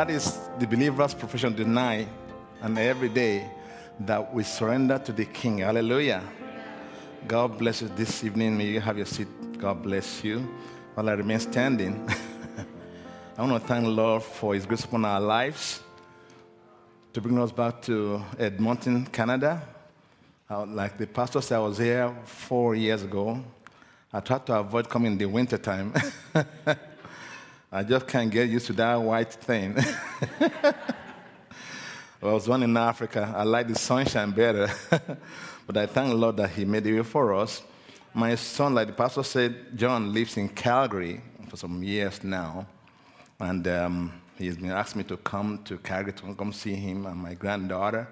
That is the believer's profession tonight and every day that we surrender to the King. Hallelujah. God bless you this evening. May you have your seat. God bless you. While I remain standing, I want to thank the Lord for His grace upon our lives to bring us back to Edmonton, Canada. Like the pastor said, I was here four years ago. I tried to avoid coming in the wintertime. I just can't get used to that white thing. I was born in Africa. I like the sunshine better. but I thank the Lord that He made it way for us. My son, like the pastor said, John lives in Calgary for some years now. And um, he's been asking me to come to Calgary to come see him and my granddaughter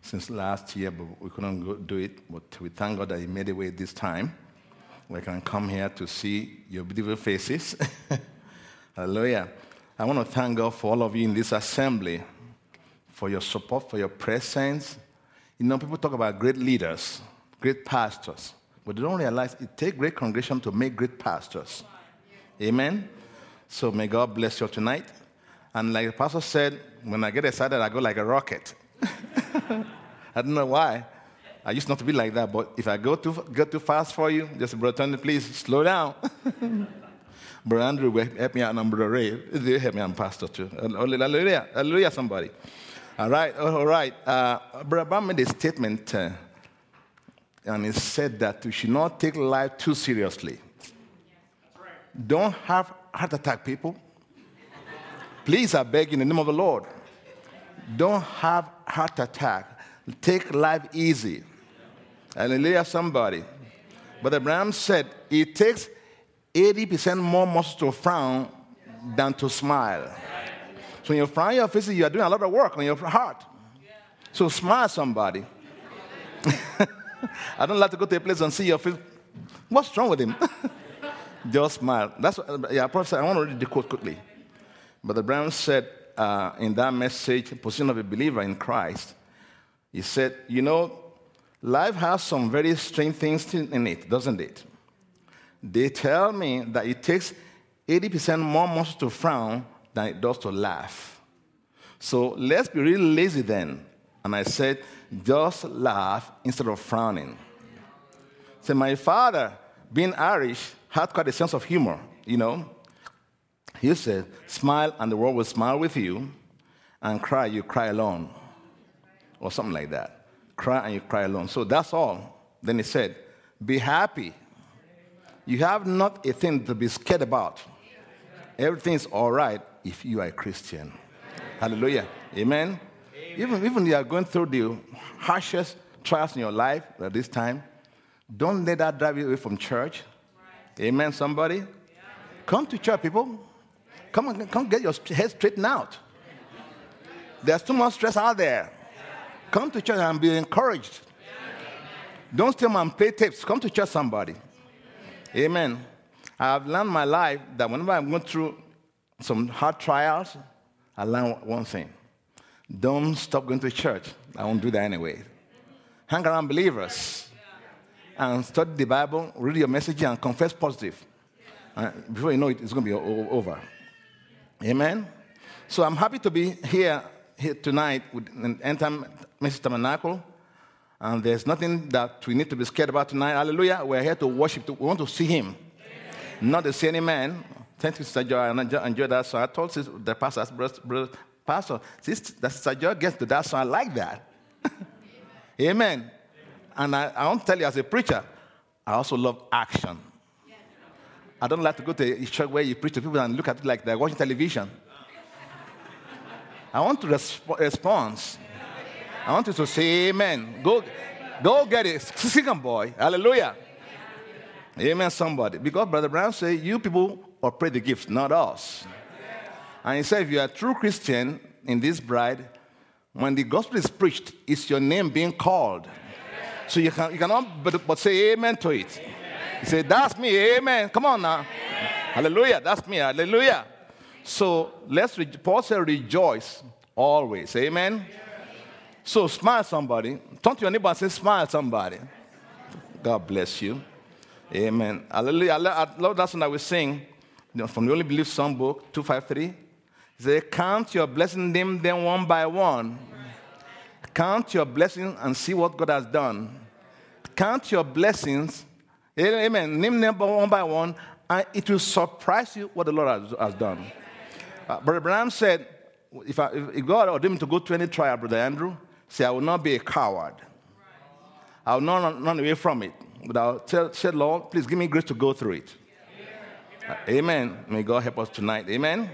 since last year, but we couldn't do it. But we thank God that He made it way this time. We can come here to see your beautiful faces. Hallelujah. I want to thank God for all of you in this assembly, for your support, for your presence. You know, people talk about great leaders, great pastors, but they don't realize it takes great congregation to make great pastors. Amen. So may God bless you tonight. And like the pastor said, when I get excited, I go like a rocket. I don't know why. I used not to be like that, but if I go too, go too fast for you, just brother please slow down. brother Andrew help me out, and brother Ray, they help me, I'm pastor too. Hallelujah, hallelujah, somebody. All right, all right. Uh, brother Bam made a statement, uh, and he said that we should not take life too seriously. Don't have heart attack, people. Please, I beg in the name of the Lord. Don't have heart attack. Take life easy. Hallelujah, somebody. Brother Branham said, it takes 80% more muscle to frown than to smile. So when you frown your face, you are doing a lot of work on your heart. So smile somebody. I don't like to go to a place and see your face. What's wrong with him? Just smile. That's what, yeah, Prophet I want to read the quote quickly. Brother Branham said uh, in that message, position of a believer in Christ, he said, You know, life has some very strange things in it, doesn't it? They tell me that it takes 80% more muscle to frown than it does to laugh. So let's be really lazy then. And I said, just laugh instead of frowning. So my father, being Irish, had quite a sense of humor, you know. He said, smile and the world will smile with you, and cry, you cry alone. Or something like that. Cry and you cry alone. So that's all. Then he said, be happy. You have not a thing to be scared about. Everything's all right if you are a Christian. Hallelujah. Amen. Even, even if you are going through the harshest trials in your life at this time, don't let that drive you away from church. Amen, somebody? Come to church, people. Come on, come get your head straightened out. There's too much stress out there. Come to church and be encouraged. Don't stay and play tapes. Come to church, somebody. Amen. I've learned my life that whenever I'm going through some hard trials, I learn one thing. Don't stop going to church. I won't do that anyway. Hang around believers and study the Bible, read your message, and confess positive. Uh, before you know it, it's going to be over. Amen. So I'm happy to be here, here tonight with Time Message Tabernacle. And there's nothing that we need to be scared about tonight. Hallelujah. We're here to worship. We want to see Him, Amen. not to see any man. Thank you, Sister Joy. I enjoyed that song. I told the pastor, brother, pastor, Sister Joy gets to that song. I like that. Amen. Amen. And I, I want to tell you, as a preacher, I also love action. I don't like to go to a church where you preach to people and look at it like they're watching television. I want to resp- respond. I want you to say amen. Go, go get it. Second boy. Hallelujah. Amen, somebody. Because Brother Branham said, you people operate the gifts, not us. And he said, if you are a true Christian in this bride, when the gospel is preached, it's your name being called. So you, can, you cannot but, but say amen to it. He said, That's me, amen. Come on now. Hallelujah. That's me, hallelujah. So let's, re- Paul said, rejoice always. Amen. So smile somebody. Turn to your neighbor and say, smile somebody. God bless you. Amen. I love that song that we sing. from the Only Believe Songbook, 253. He said, Count your blessing, name them one by one. Count your blessings and see what God has done. Count your blessings, amen, name them one by one, and it will surprise you what the Lord has, has done. Uh, Brother Branham said, if, I, if God ordained me to go to any trial, Brother Andrew, say, I will not be a coward. I will not run away from it. But I'll tell, say, Lord, please give me grace to go through it. Amen. Uh, amen. May God help us tonight. Amen. amen.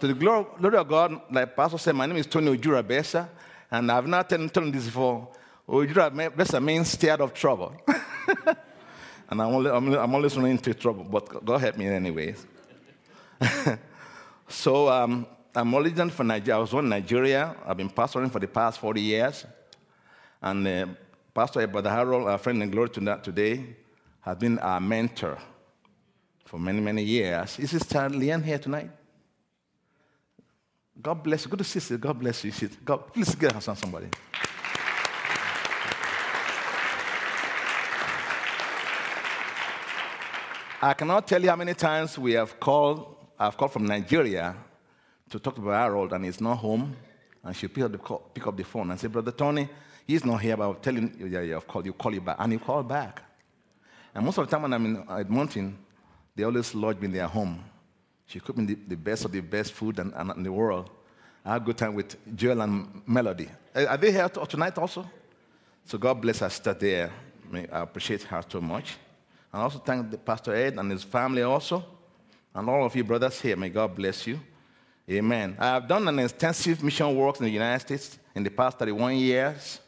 To the glory, glory, of God, like Pastor said, my name is Tony Ojura Besa, and I've not told this before. Ojura Besa means out of trouble. and I'm, only, I'm, I'm always running into trouble, but God help me anyways. so um, I'm originally from Nigeria. I was born in Nigeria. I've been pastoring for the past 40 years. And uh, Pastor Brother Harold, our friend in glory to today, has been our mentor for many, many years. Is Sister Leanne here tonight? God bless you. Good to see you. God bless you. God, please get hands on somebody. I cannot tell you how many times we have called, I've called from Nigeria to talk to Harold, and he's not home. And she pick up the, call, pick up the phone and say, Brother Tony, he's not here, but I'm telling you, yeah, yeah, I've called you, call you back. And he called back. And most of the time when I'm in Edmonton, they always lodge me in their home. She cooked me the, the best of the best food in, in the world. I had a good time with Joel and Melody. Uh, are they here tonight also? So God bless her sister there. I appreciate her so much. And also thank the Pastor Ed and his family also. And all of you brothers here, may God bless you. Amen. I have done an extensive mission work in the United States in the past 31 years.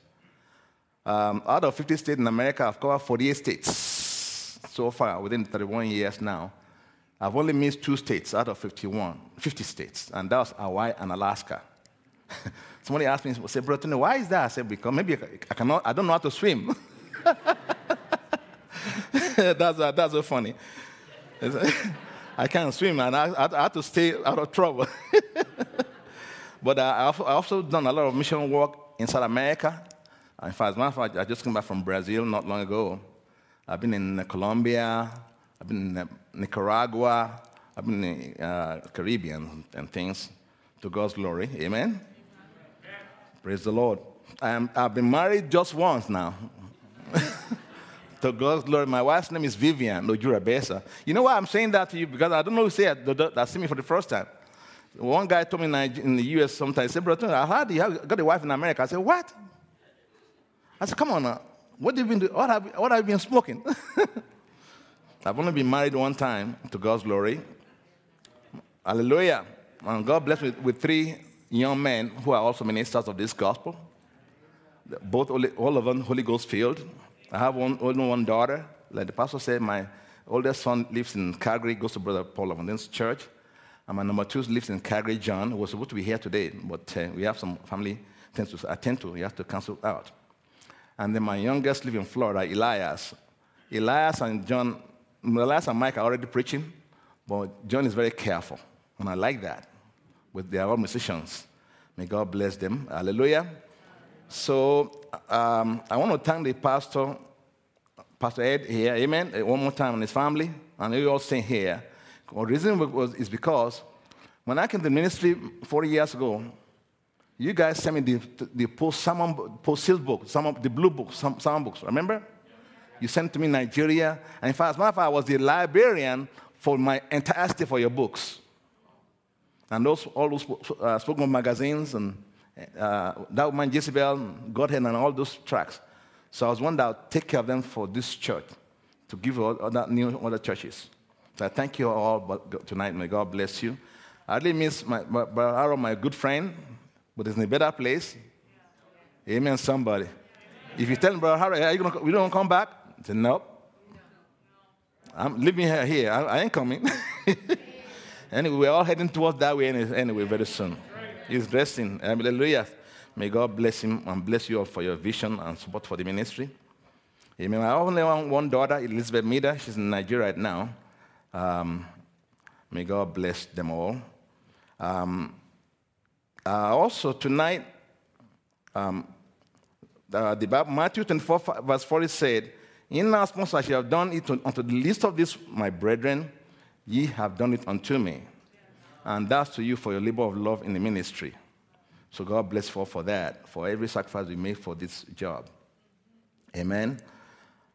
Um, out of 50 states in America, I've covered 48 states so far within 31 years now. I've only missed two states out of 51, 50 states, and that was Hawaii and Alaska. Somebody asked me, say, Brother, why is that? I said, because maybe I, cannot, I don't know how to swim. that's, that's so funny. I can't swim, and I, I, I had to stay out of trouble. but uh, I've also done a lot of mission work in South America. In fact, as a matter of fact, I just came back from Brazil not long ago. I've been in Colombia, I've been in Nicaragua, I've been in the uh, Caribbean and things to God's glory. Amen? Amen. Praise the Lord. I have been married just once now. to God's glory. My wife's name is Vivian Besa. You know why I'm saying that to you? Because I don't know who said that, see me for the first time. One guy told me in the US sometimes, he said, Brother, I heard you got a wife in America. I said, What? I said, Come on now. What have you been, what have, what have you been smoking? I've only been married one time to God's glory. Hallelujah. And God bless me with three young men who are also ministers of this gospel. Both, all of them Holy Ghost filled. I have one, only one daughter. Like the pastor said, my oldest son lives in Calgary, goes to Brother Paul Lavandin's church. And my number two lives in Calgary, John, who was supposed to be here today, but uh, we have some family things to attend to. We have to cancel out. And then my youngest lives in Florida, Elias. Elias and John Elias and Mike are already preaching, but John is very careful. And I like that. With their all musicians. May God bless them. Hallelujah. So um, I want to thank the pastor, Pastor Ed here, amen, uh, one more time and his family, and you all staying here. The reason was, is because when I came to ministry 40 years ago, you guys sent me the, the post sermon, post sales book, some of the blue book, some, some books, remember? You sent to me Nigeria. And in fact, as a matter of fact, I was the librarian for my entire state for your books. And those, all those uh, spoken magazines and uh, that woman Jezebel, Godhead, and all those tracks. So I was one that would take care of them for this church to give all other new other churches. So I thank you all tonight. May God bless you. I really miss my, brother my, my good friend, but he's in a better place. Amen, somebody. If you tell Brother Harry, are you gonna, don't come back? Said, nope. I'm living here. here. I, I ain't coming. anyway, we're all heading towards that way anyway very soon. He's resting. Hallelujah. May God bless him and bless you all for your vision and support for the ministry. Amen. I only have one daughter, Elizabeth Mida. She's in Nigeria right now. Um, may God bless them all. Um, uh, also, tonight, um, the, the Matthew 24, verse 40 said, In as much as you have done it unto the least of these, my brethren, ye have done it unto me. And that's to you for your labor of love in the ministry. So God bless you for that, for every sacrifice we make for this job. Amen.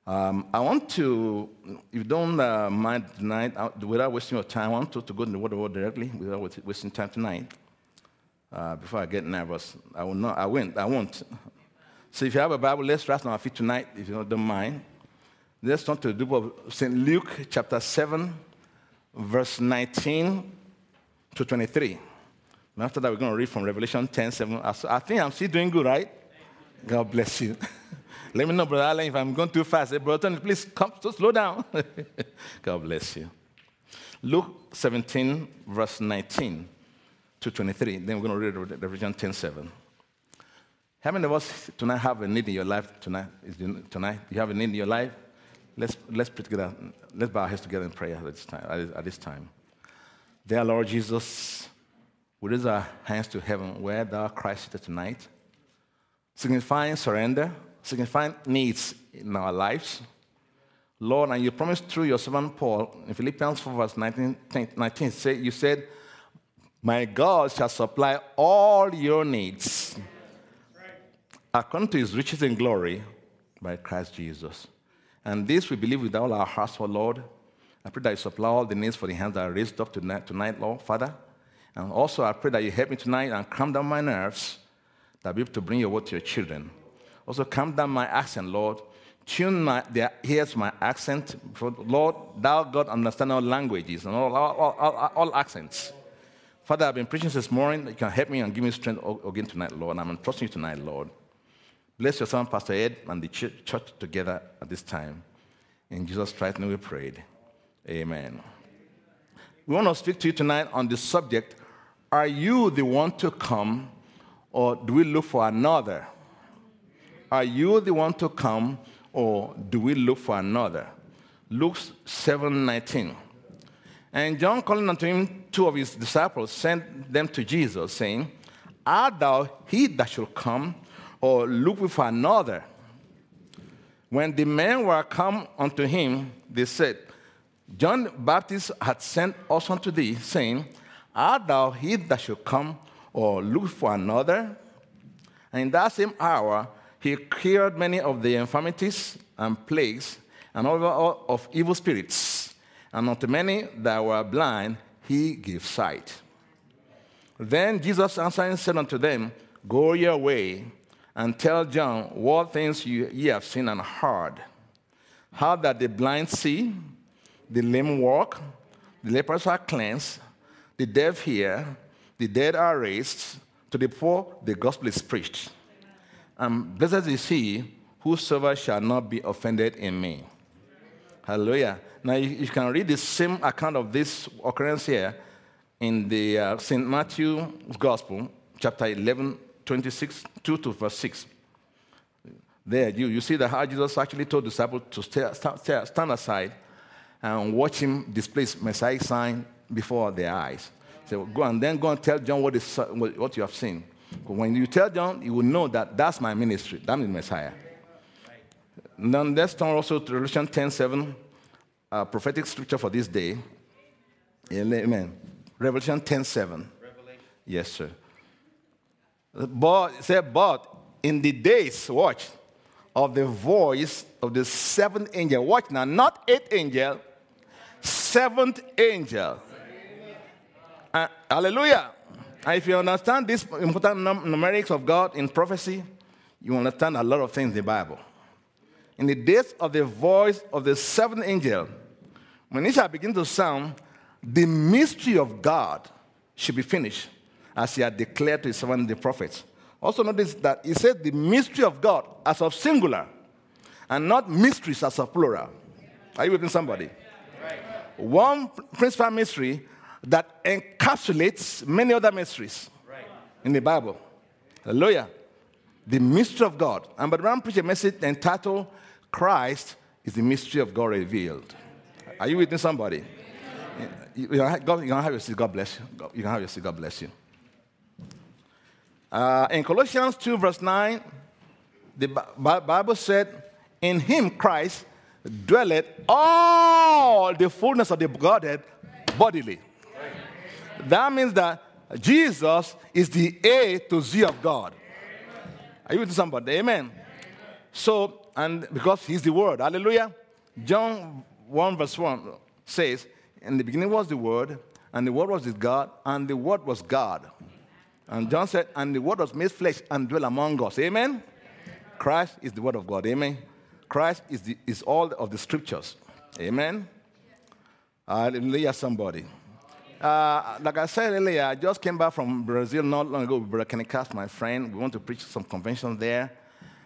Um, I want to, if you don't uh, mind tonight, uh, without wasting your time, I want to, to go to the Word of God directly without wasting time tonight. Uh, before I get nervous, I will not. I won't. I won't. So if you have a Bible, let's rise on our feet tonight, if you don't mind. Let's turn to the book of St. Luke, chapter 7, verse 19 to 23. And after that, we're going to read from Revelation 10, 7. I think I'm still doing good, right? God bless you. Let me know, Brother Allen, if I'm going too fast. Hey, Brother Tony, please come, so slow down. God bless you. Luke 17, verse 19 to 23. Then we're going to read Revelation 10, 7. How many of us tonight have a need in your life tonight? Is tonight? You have a need in your life? Let's, let's pray together. Let's bow our heads together in prayer at this time. At this time. Dear Lord Jesus, we raise our hands to heaven where thou Christ is tonight, signifying surrender signifying needs in our lives. Lord, and you promised through your servant Paul in Philippians 4, verse 19, 19 say, you said, My God shall supply all your needs according to his riches in glory by Christ Jesus. And this we believe with all our hearts, O Lord. I pray that you supply all the needs for the hands that are raised up tonight, tonight, Lord, Father. And also I pray that you help me tonight and calm down my nerves, that I'll be able to bring your word to your children. Also, calm down my accent, Lord. Tune my, their ears my accent. For Lord, thou God understand all languages and all, all, all, all accents. Father, I've been preaching this morning. You can help me and give me strength again tonight, Lord. And I'm trusting you tonight, Lord. Bless your son, Pastor Ed, and the church together at this time. In Jesus Christ's name we prayed. Amen. We want to speak to you tonight on the subject Are you the one to come, or do we look for another? Are you the one to come, or do we look for another? Luke 7 19. And John, calling unto him two of his disciples, sent them to Jesus, saying, Art thou he that shall come, or look for another? When the men were come unto him, they said, John the Baptist had sent us unto thee, saying, Art thou he that should come, or look for another? And in that same hour, he cured many of the infirmities and plagues and all of evil spirits. And unto many that were blind, he gave sight. Then Jesus answering said unto them, Go your way and tell John what things ye have seen and heard. How that the blind see, the lame walk, the lepers are cleansed, the deaf hear, the dead are raised, to the poor the gospel is preached and blessed is he whosoever shall not be offended in me. Hallelujah. Now, you, you can read the same account of this occurrence here in the uh, St. Matthew's Gospel, chapter 11, 26, 2 to verse 6. There, you, you see that how Jesus actually told the disciples to stay, stand aside and watch him display his Messiah sign before their eyes. So go and then go and tell John what, is, what you have seen. When you tell John, you will know that that's my ministry. That is Messiah. Then let's turn also to Revelation 10 7, uh, prophetic scripture for this day. Amen. Revelation 10 7. Revelation. Yes, sir. But, say, but in the days, watch, of the voice of the seventh angel. Watch now, not eighth angel, seventh angel. Uh, hallelujah. And if you understand this important num- numerics of God in prophecy, you understand a lot of things in the Bible. In the days of the voice of the seventh angel, when it shall begin to sound, the mystery of God should be finished, as he had declared to his servant the prophets. Also, notice that he said the mystery of God as of singular, and not mysteries as of plural. Are you with me, somebody? One principal mystery that encapsulates many other mysteries right. in the Bible. Hallelujah. The mystery of God. And Brother Branham preached a message entitled Christ is the mystery of God revealed. Are you with me, somebody? You, you, God, you can have your seat. God bless you. You can have your seat. God bless you. Uh, in Colossians 2, verse 9, the Bible said, In him, Christ, dwelleth all the fullness of the Godhead bodily. That means that Jesus is the A to Z of God. Are you with somebody? Amen. So, and because he's the word, hallelujah. John 1 verse 1 says, In the beginning was the word, and the word was with God, and the word was God. And John said, And the word was made flesh and dwelt among us. Amen. Christ is the word of God. Amen. Christ is, the, is all of the scriptures. Amen. Hallelujah, somebody. Uh, like I said earlier, I just came back from Brazil not long ago with Brother Kenny Cast, my friend. We want to preach some conventions there.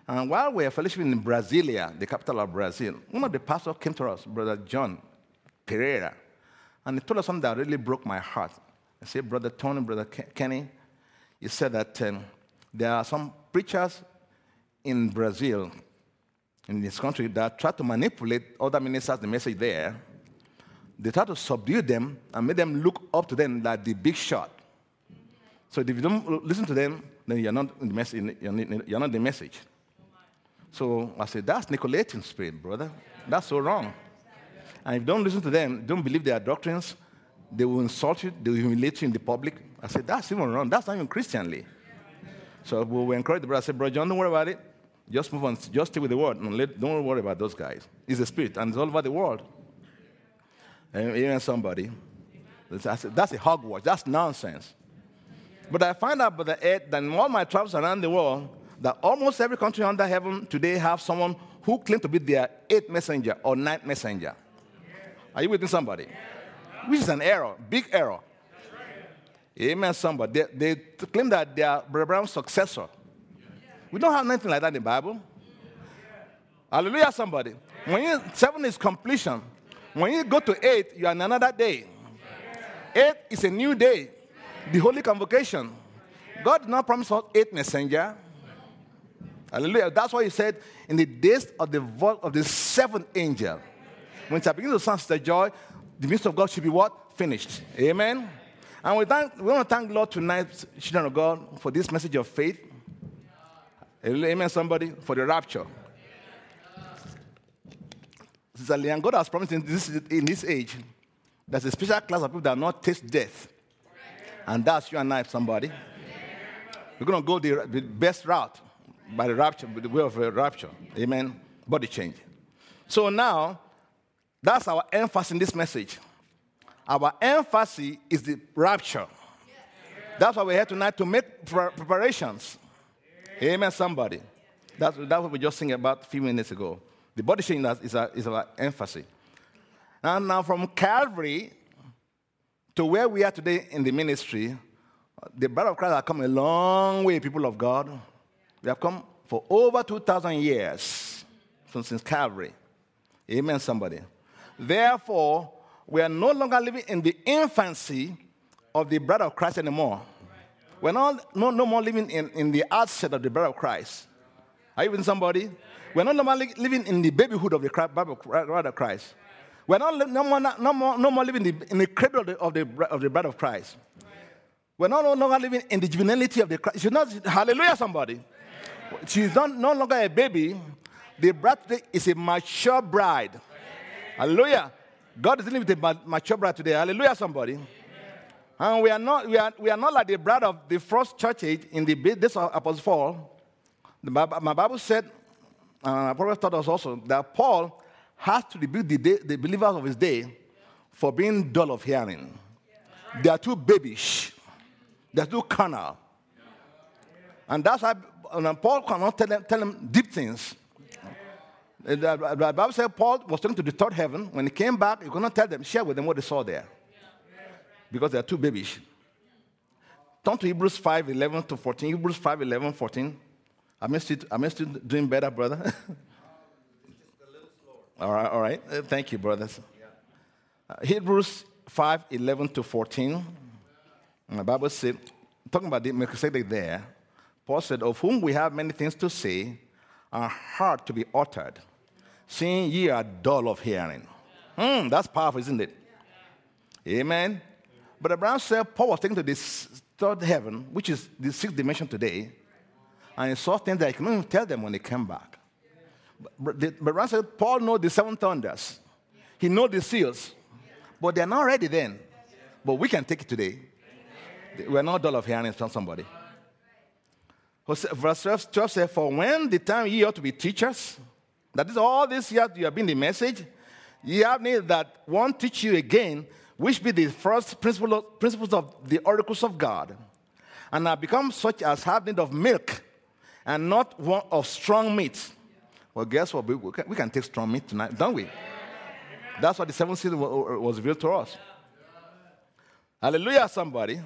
And while we were fellowshipping in Brasilia, the capital of Brazil, one of the pastors came to us, Brother John Pereira, and he told us something that really broke my heart. I said, Brother Tony, Brother Kenny, he said that um, there are some preachers in Brazil, in this country, that try to manipulate other ministers, the message there. They try to subdue them and make them look up to them like the big shot. So if you don't listen to them, then you're not the message. You're not the message. So I said, that's Nicolaitans spirit, brother. That's so wrong. And if you don't listen to them, don't believe their doctrines, they will insult you, they will humiliate you in the public. I said, that's even wrong. That's not even Christianly. So we encourage the brother. I said, brother John, don't worry about it. Just move on. Just stay with the word. And let, don't worry about those guys. It's a spirit, and it's all over the world. And even somebody. That's, that's a hogwash. That's nonsense. But I find out, Brother Ed, that in all my travels around the world, that almost every country under heaven today have someone who claims to be their eighth messenger or ninth messenger. Are you with me, somebody? Which is an error, big error. Amen, somebody. They, they claim that they are Branham's successor. We don't have nothing like that in the Bible. Hallelujah, somebody. When you, seven is completion. When you go to eight, you are in another day. Eight is a new day. The holy convocation. God did not promise us eight messenger. Hallelujah. That's why he said, in the days of the voice of the seventh angel, when it begins to sound the joy, the midst of God should be what? Finished. Amen. And we, thank, we want to thank Lord tonight, children of God, for this message of faith. Amen, somebody, for the rapture. Sister Leon, God has promised in this, in this age, there's a special class of people that not taste death. And that's you and I, somebody. We're going to go the, the best route by the rapture, by the way of a rapture. Amen. Body change. So now, that's our emphasis in this message. Our emphasis is the rapture. That's why we're here tonight to make preparations. Amen, somebody. That's, that's what we just sang about a few minutes ago. The body change is, our, is our emphasis. And now, from Calvary to where we are today in the ministry, the bride of Christ have come a long way, people of God. We have come for over 2,000 years since Calvary. Amen, somebody. Therefore, we are no longer living in the infancy of the bride of Christ anymore. We're not, no, no more living in, in the outset of the bride of Christ. Are you with somebody? We're no longer living in the babyhood of the bride of Christ. We're not, no, more, no, more, no more living in the, in the cradle of the, of, the, of the bride of Christ. We're not no longer living in the juvenility of the Christ. She's not, hallelujah, somebody. She's not, no longer a baby. The bride today is a mature bride. Hallelujah. God is living with a mature bride today. Hallelujah, somebody. And we are not, we are, we are not like the bride of the first church age in the this Apostle Paul. The, my Bible said, uh, I probably taught us also, that Paul has to rebuke the, day, the believers of his day for being dull of hearing. They are too babyish. They are too carnal. And that's why Paul cannot tell them, tell them deep things. The Bible said Paul was taken to the third heaven. When he came back, he could not tell them, share with them what they saw there. Because they are too babyish. Turn to Hebrews 5 11 to 14. Hebrews 5 11, 14. Am I still, am I still doing better, brother? all right, all right. Uh, thank you, brothers. Uh, Hebrews 5 11 to 14. And the Bible said, talking about the Melchizedek there, Paul said, Of whom we have many things to say, and hard to be uttered seeing ye are dull of hearing. Hmm, that's powerful, isn't it? Amen. Brother Branham said Paul was taken to this third heaven, which is the sixth dimension today, and he saw things that he couldn't even tell them when he came back. But, but said Paul knows the seven thunders. He knows the seals. But they're not ready then. but we can take it today. We're not dull of hearing from somebody. Verse 12 says, For when the time ye ought to be teachers, that is all this year you have been the message, ye have need that one teach you again, which be the first principles of the oracles of God, and have become such as have need of milk, and not one of strong meat. Well, guess what? We can, we can take strong meat tonight, don't we? That's what the seventh seal was revealed to us. Hallelujah, somebody.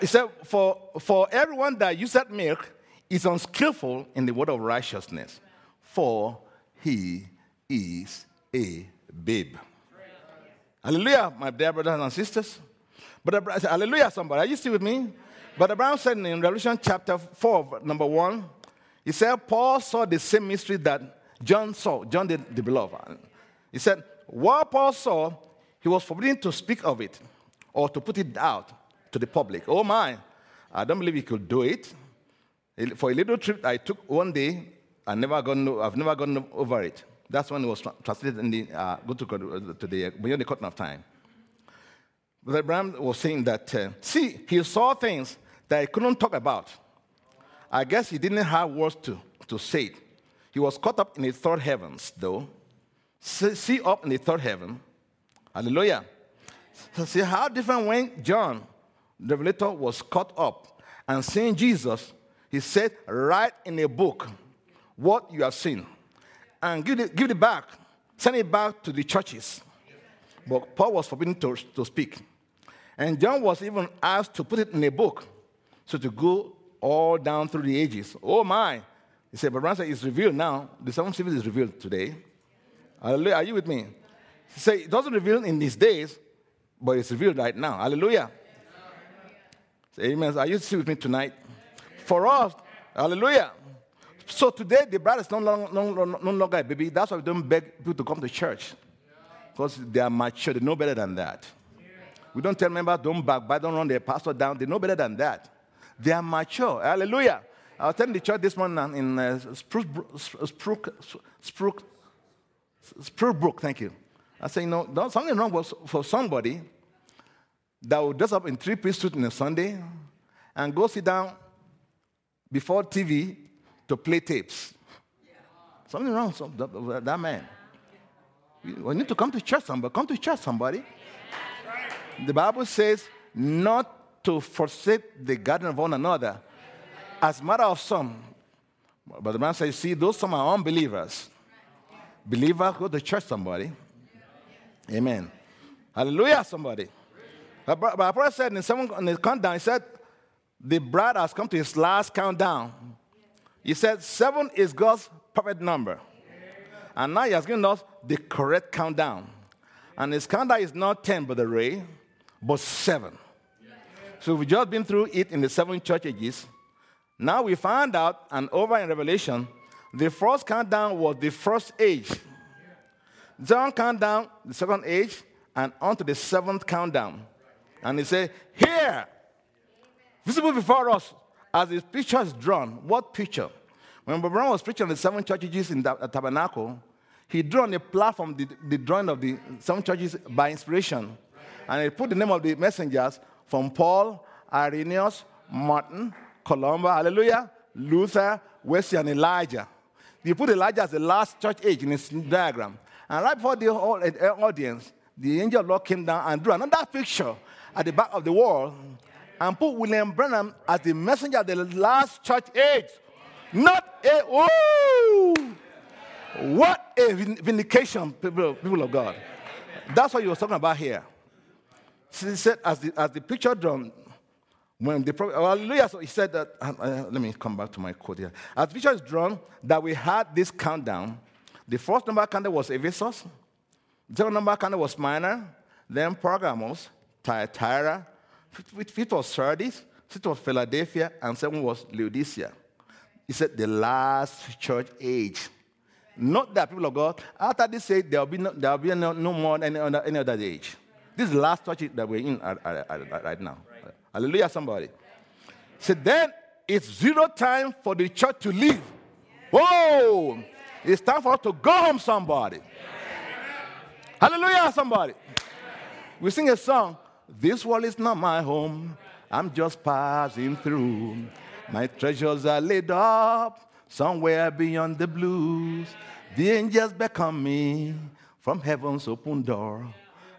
He said, for, for everyone that uses milk is unskillful in the word of righteousness, for he is a babe. Hallelujah, my dear brothers and sisters. But hallelujah, somebody. Are you still with me? Brother Branham said in Revelation chapter 4, number 1, he said, Paul saw the same mystery that John saw, John the, the beloved. He said, What Paul saw, he was forbidden to speak of it or to put it out to the public. Oh my, I don't believe he could do it. For a little trip I took one day, I never gone, I've never gone over it. That's when it was translated in the, uh, go to, to the, beyond the curtain of time. Brother Branham was saying that, uh, see, he saw things that he couldn't talk about. I guess he didn't have words to, to say it. He was caught up in the third heavens, though. See up in the third heaven. Hallelujah. So see how different when John, the Revelator, was caught up and seeing Jesus, he said, Write in a book what you have seen and give it, give it back, send it back to the churches. But Paul was forbidden to, to speak. And John was even asked to put it in a book. So to go all down through the ages. Oh my. He said, but Ransom is revealed now. The seventh seal is revealed today. Hallelujah. Are you with me? He said, it doesn't reveal in these days, but it's revealed right now. Hallelujah. Say, amen. Are you still with me tonight? For us, hallelujah. So today, the bride is no longer, no, no longer a baby. That's why we don't beg people to come to church. Because they are mature. They know better than that. We don't tell members, don't backbite, don't run their pastor down. They know better than that. They are mature. Hallelujah. I was telling the church this morning in uh, Spruce Grove, thank you. I said, you know, something wrong was for somebody that would dress up in three piece suit on a Sunday and go sit down before TV to play tapes. Something wrong with that man. We need to come to church, somebody. Come to church, somebody. The Bible says not to forsake the garden of one another. As matter of some, but the man says, see, those some are unbelievers. Believers go to church, somebody. Amen. Hallelujah, somebody. But brother said in seven, in the countdown, he said, the bride has come to his last countdown. He said, seven is God's perfect number. And now he has given us the correct countdown. And his countdown is not 10, but the ray, but seven. So we've just been through it in the seven church ages. Now we find out, and over in Revelation, the first countdown was the first age. John countdown, the second age, and on to the seventh countdown. And he said, Here, visible before us, as the picture is drawn. What picture? When Brother Branham was preaching the seven churches in the tabernacle, he drew on the platform the, the drawing of the seven churches by inspiration. And he put the name of the messengers from Paul, Irenaeus, Martin, Columba, hallelujah, Luther, Wesley, and Elijah. He put Elijah as the last church age in his diagram. And right before the whole uh, audience, the angel of the Lord came down and drew another picture at the back of the wall and put William Branham as the messenger of the last church age. Not a, woo! What a vindication, people, of God. That's what he was talking about here. He said, as the, as the picture drawn, when the prophet, hallelujah, so he said that, uh, uh, let me come back to my quote here. As the picture is drawn, that we had this countdown. The first number counted was Ephesus, the second number counted was Smyrna, then Pergamos, Thyatira, fifth was Sardis, it was Philadelphia, and seventh was Laodicea. He said the last church age. Not that people of God, after this age, there will be no, there will be no, no more any other, any other age. This is the last church that we're in right now. Right. Hallelujah, somebody. So then it's zero time for the church to leave. Whoa! It's time for us to go home, somebody. Hallelujah, somebody. We sing a song, this world is not my home. I'm just passing through. My treasures are laid up somewhere beyond the blues. The angels beckon me from heaven's open door.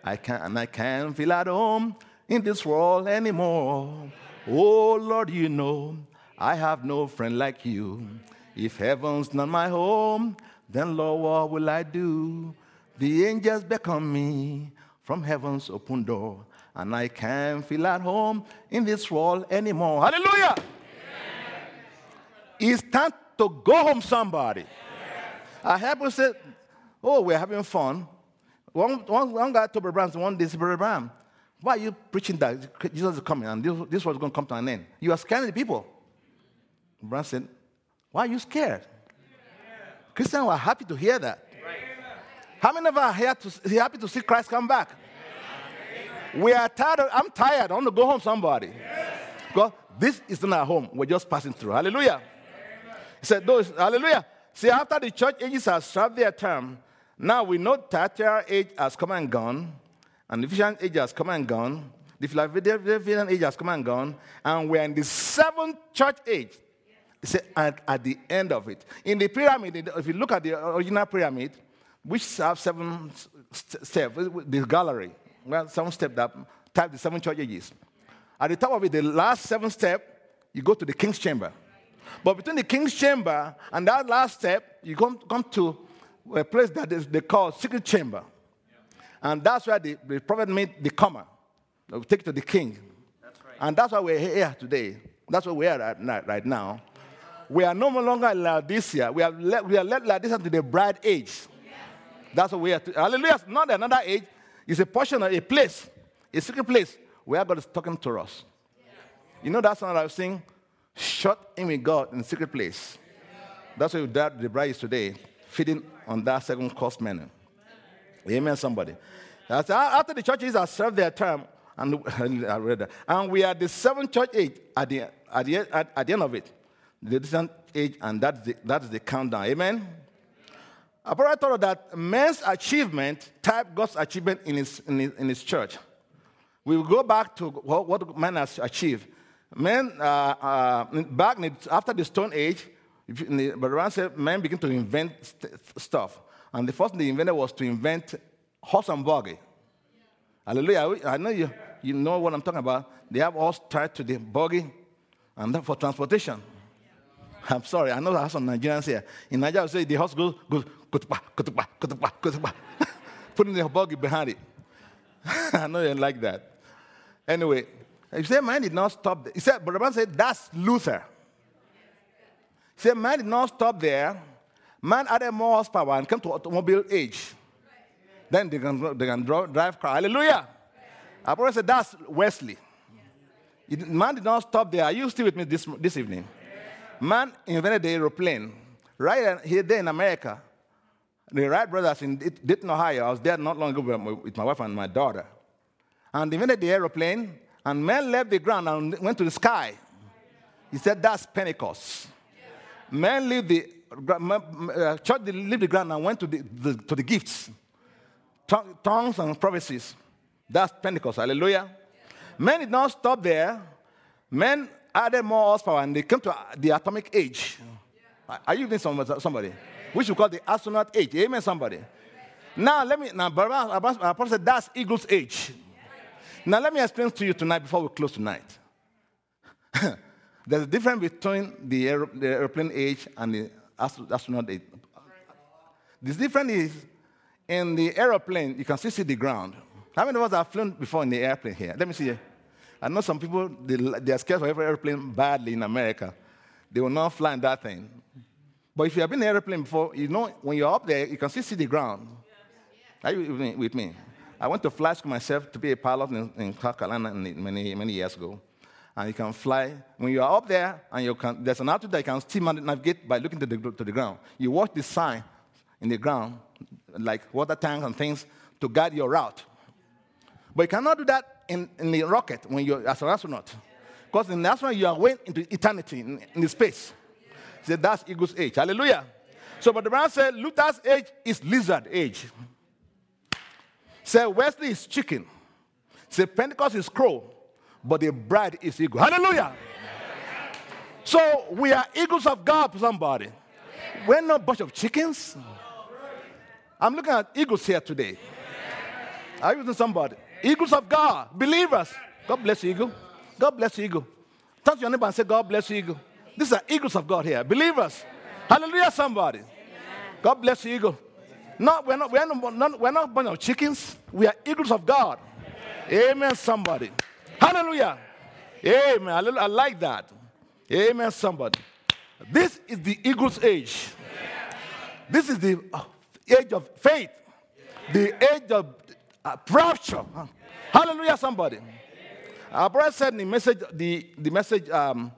I can't, and I can't feel at home in this world anymore. Oh Lord, you know I have no friend like you. If heaven's not my home, then Lord, what will I do? The angels beckon me from heaven's open door, and I can't feel at home in this world anymore. Hallelujah! It's time to go home, somebody. I happen to say, Oh, we're having fun. One, one, one guy told Brother Branham, one day, Brother why are you preaching that Jesus is coming and this, this was going to come to an end? You are scaring the people. Branham said, Why are you scared? Christians were happy to hear that. How many of us are happy to see Christ come back? We are tired. Of, I'm tired. I want to go home, somebody. Because this is not our home. We're just passing through. Hallelujah. He said, those, hallelujah. See, after the church ages have served their term, now we know tertiary age has come and gone, and the Ephesian age has come and gone, the Philadelphian age has come and gone, and we're in the seventh church age. It's at, at the end of it. In the pyramid, if you look at the original pyramid, which have seven steps, This gallery, well, seven steps that type the seven church ages. At the top of it, the last seven step, you go to the king's chamber. But between the king's chamber and that last step, you come, come to a place that is they call secret chamber. And that's where the, the prophet made the comer. We take it to the king. That's right. And that's why we're here today. That's where we are right, right now. We are no longer in Laodicea. We are let, we are led Laodicea to the bride age. That's what we are. To, hallelujah. It's not another age. It's a portion of a place, a secret place where God is talking to us. You know that's what I was saying? shut in with God in the secret place. That's why that the bride is today, feeding on that second course menu. Amen, somebody. After the churches have served their term, and I read that, and we are the seventh church age at the, at the, at, at the end of it, the distant age, and that's the, that's the countdown. Amen. Probably thought that man's achievement type God's achievement in his, in his, in his church. We will go back to what, what man has achieved. Men, uh, uh, back the, after the Stone Age, Brother Branham said men began to invent st- stuff. And the first thing they invented was to invent horse and buggy. Hallelujah. I know you, you know what I'm talking about. They have horse tied to the buggy and that for transportation. I'm sorry, I know I some Nigerians here. In Nigeria, I say the horse goes, goes, putting the buggy behind it. I know you like that. Anyway, he said, man did not stop there. He said, Brother Branham said, that's Luther. He said, man did not stop there. Man added more horsepower and came to automobile age. Then they can, they can drive car. Hallelujah. I probably said, that's Wesley. Man did not stop there. Are you still with me this, this evening? Man invented the aeroplane. Right here, there in America, the Wright brothers in Dayton, Ohio, I was there not long ago with my wife and my daughter. And they invented the aeroplane, and men left the ground and went to the sky. He said, That's Pentecost. Men leave the uh, church leave the ground and went to the, the, to the gifts, tongues and prophecies. That's Pentecost. Hallelujah. Men did not stop there. Men added more horsepower and they came to the atomic age. Are you even somebody? Which we call the astronaut age. Amen, somebody. Now, let me, now, Apostle uh, said that's eagle's age. Now, let me explain to you tonight before we close tonight. There's a difference between the, the airplane age and the astronaut age. This difference is in the aeroplane, you can still see the ground. How many of us have flown before in the airplane here? Let me see. I know some people, they, they are scared of every airplane badly in America. They will not fly in that thing. But if you have been in an airplane before, you know when you're up there, you can still see the ground. Are you with me? I went to fly school myself to be a pilot in, in South Carolina many, many years ago. And you can fly. When you are up there, and you can, there's an altitude that you can still navigate by looking to the, to the ground. You watch the sign in the ground, like water tanks and things, to guide your route. But you cannot do that in, in the rocket when you're as an astronaut. Because in the astronaut, you are way into eternity in, in the space. He said, that's eagle's age. Hallelujah. So, but the man said, Luther's age is lizard age. Say Wesley is chicken. Say Pentecost is crow, but the bride is eagle. Hallelujah. So we are eagles of God, somebody. We're not a bunch of chickens. I'm looking at eagles here today. Are you with somebody? Eagles of God, believers. God bless you, eagle. God bless you, eagle. Touch your neighbor and say, God bless you, eagle. These are eagles of God here, believers. Hallelujah, somebody. God bless you, eagle. No, we're not, we're not, we're not bunch of chickens. We are eagles of God. Amen, somebody. Hallelujah. Amen. I like that. Amen, somebody. This is the eagle's age. This is the uh, age of faith, the age of uh, rapture. Hallelujah, somebody. Our brother said in the message, the, the message, um,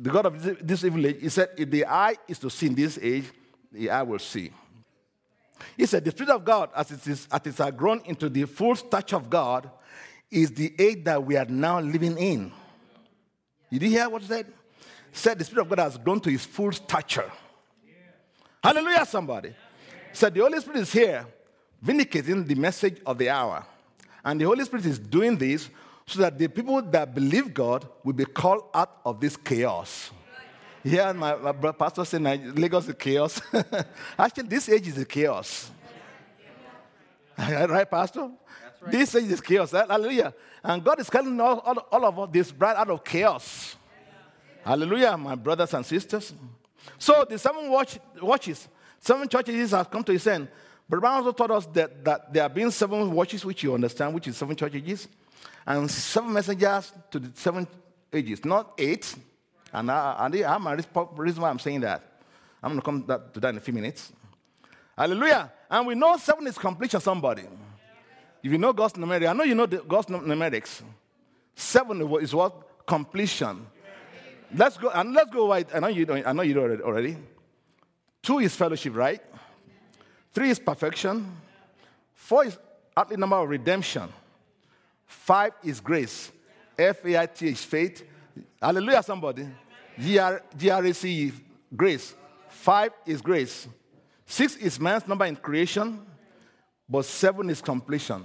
the God of this, evil age, he said, if the eye is to see in this age, the eye will see. He said, the Spirit of God, as it is, as it has grown into the full stature of God, is the age that we are now living in. Did you hear what he said? Said the Spirit of God has grown to his full stature. Yeah. Hallelujah, somebody. Said the Holy Spirit is here, vindicating the message of the hour. And the Holy Spirit is doing this so that the people that believe God will be called out of this chaos. Yeah, my, my pastor said Lagos is chaos. Actually, this age is a chaos. right, Pastor? Right. This age is chaos. Hallelujah. And God is calling all, all, all of this bride out of chaos. Hallelujah, my brothers and sisters. So the seven watch, watches, seven churches have come to his end. But Branham also taught us that, that there have been seven watches, which you understand, which is seven churches, and seven messengers to the seven ages, not eight. And I, I, I'm a reason why I'm saying that. I'm going to come to that in a few minutes. Hallelujah. And we know seven is completion, somebody. If you know God's numerics, I know you know the, God's numerics. Seven is what? Completion. Let's go and let's go right. I know you know, I know you know it already. Two is fellowship, right? Three is perfection. Four is the number of redemption. Five is grace. F A I T is faith. Hallelujah, somebody. G R A C grace. Five is grace. Six is man's number in creation, but seven is completion.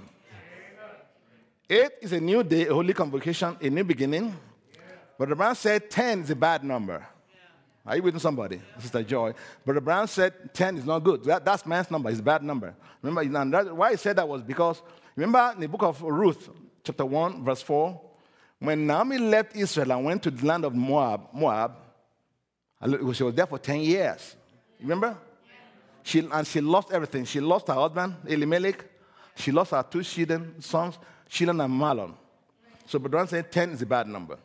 Eight is a new day, a holy convocation, a new beginning. But the Branham said 10 is a bad number. Are you with somebody? Sister Joy. But the Branham said 10 is not good. That, that's man's number. It's a bad number. Remember, why he said that was because, remember in the book of Ruth, chapter 1, verse 4, when Naomi left Israel and went to the land of Moab, Moab, she was there for 10 years. Remember? She, and she lost everything. She lost her husband, Elimelech. She lost her two children, sons, Chilion and Mahlon. So Branham said 10 is a bad number.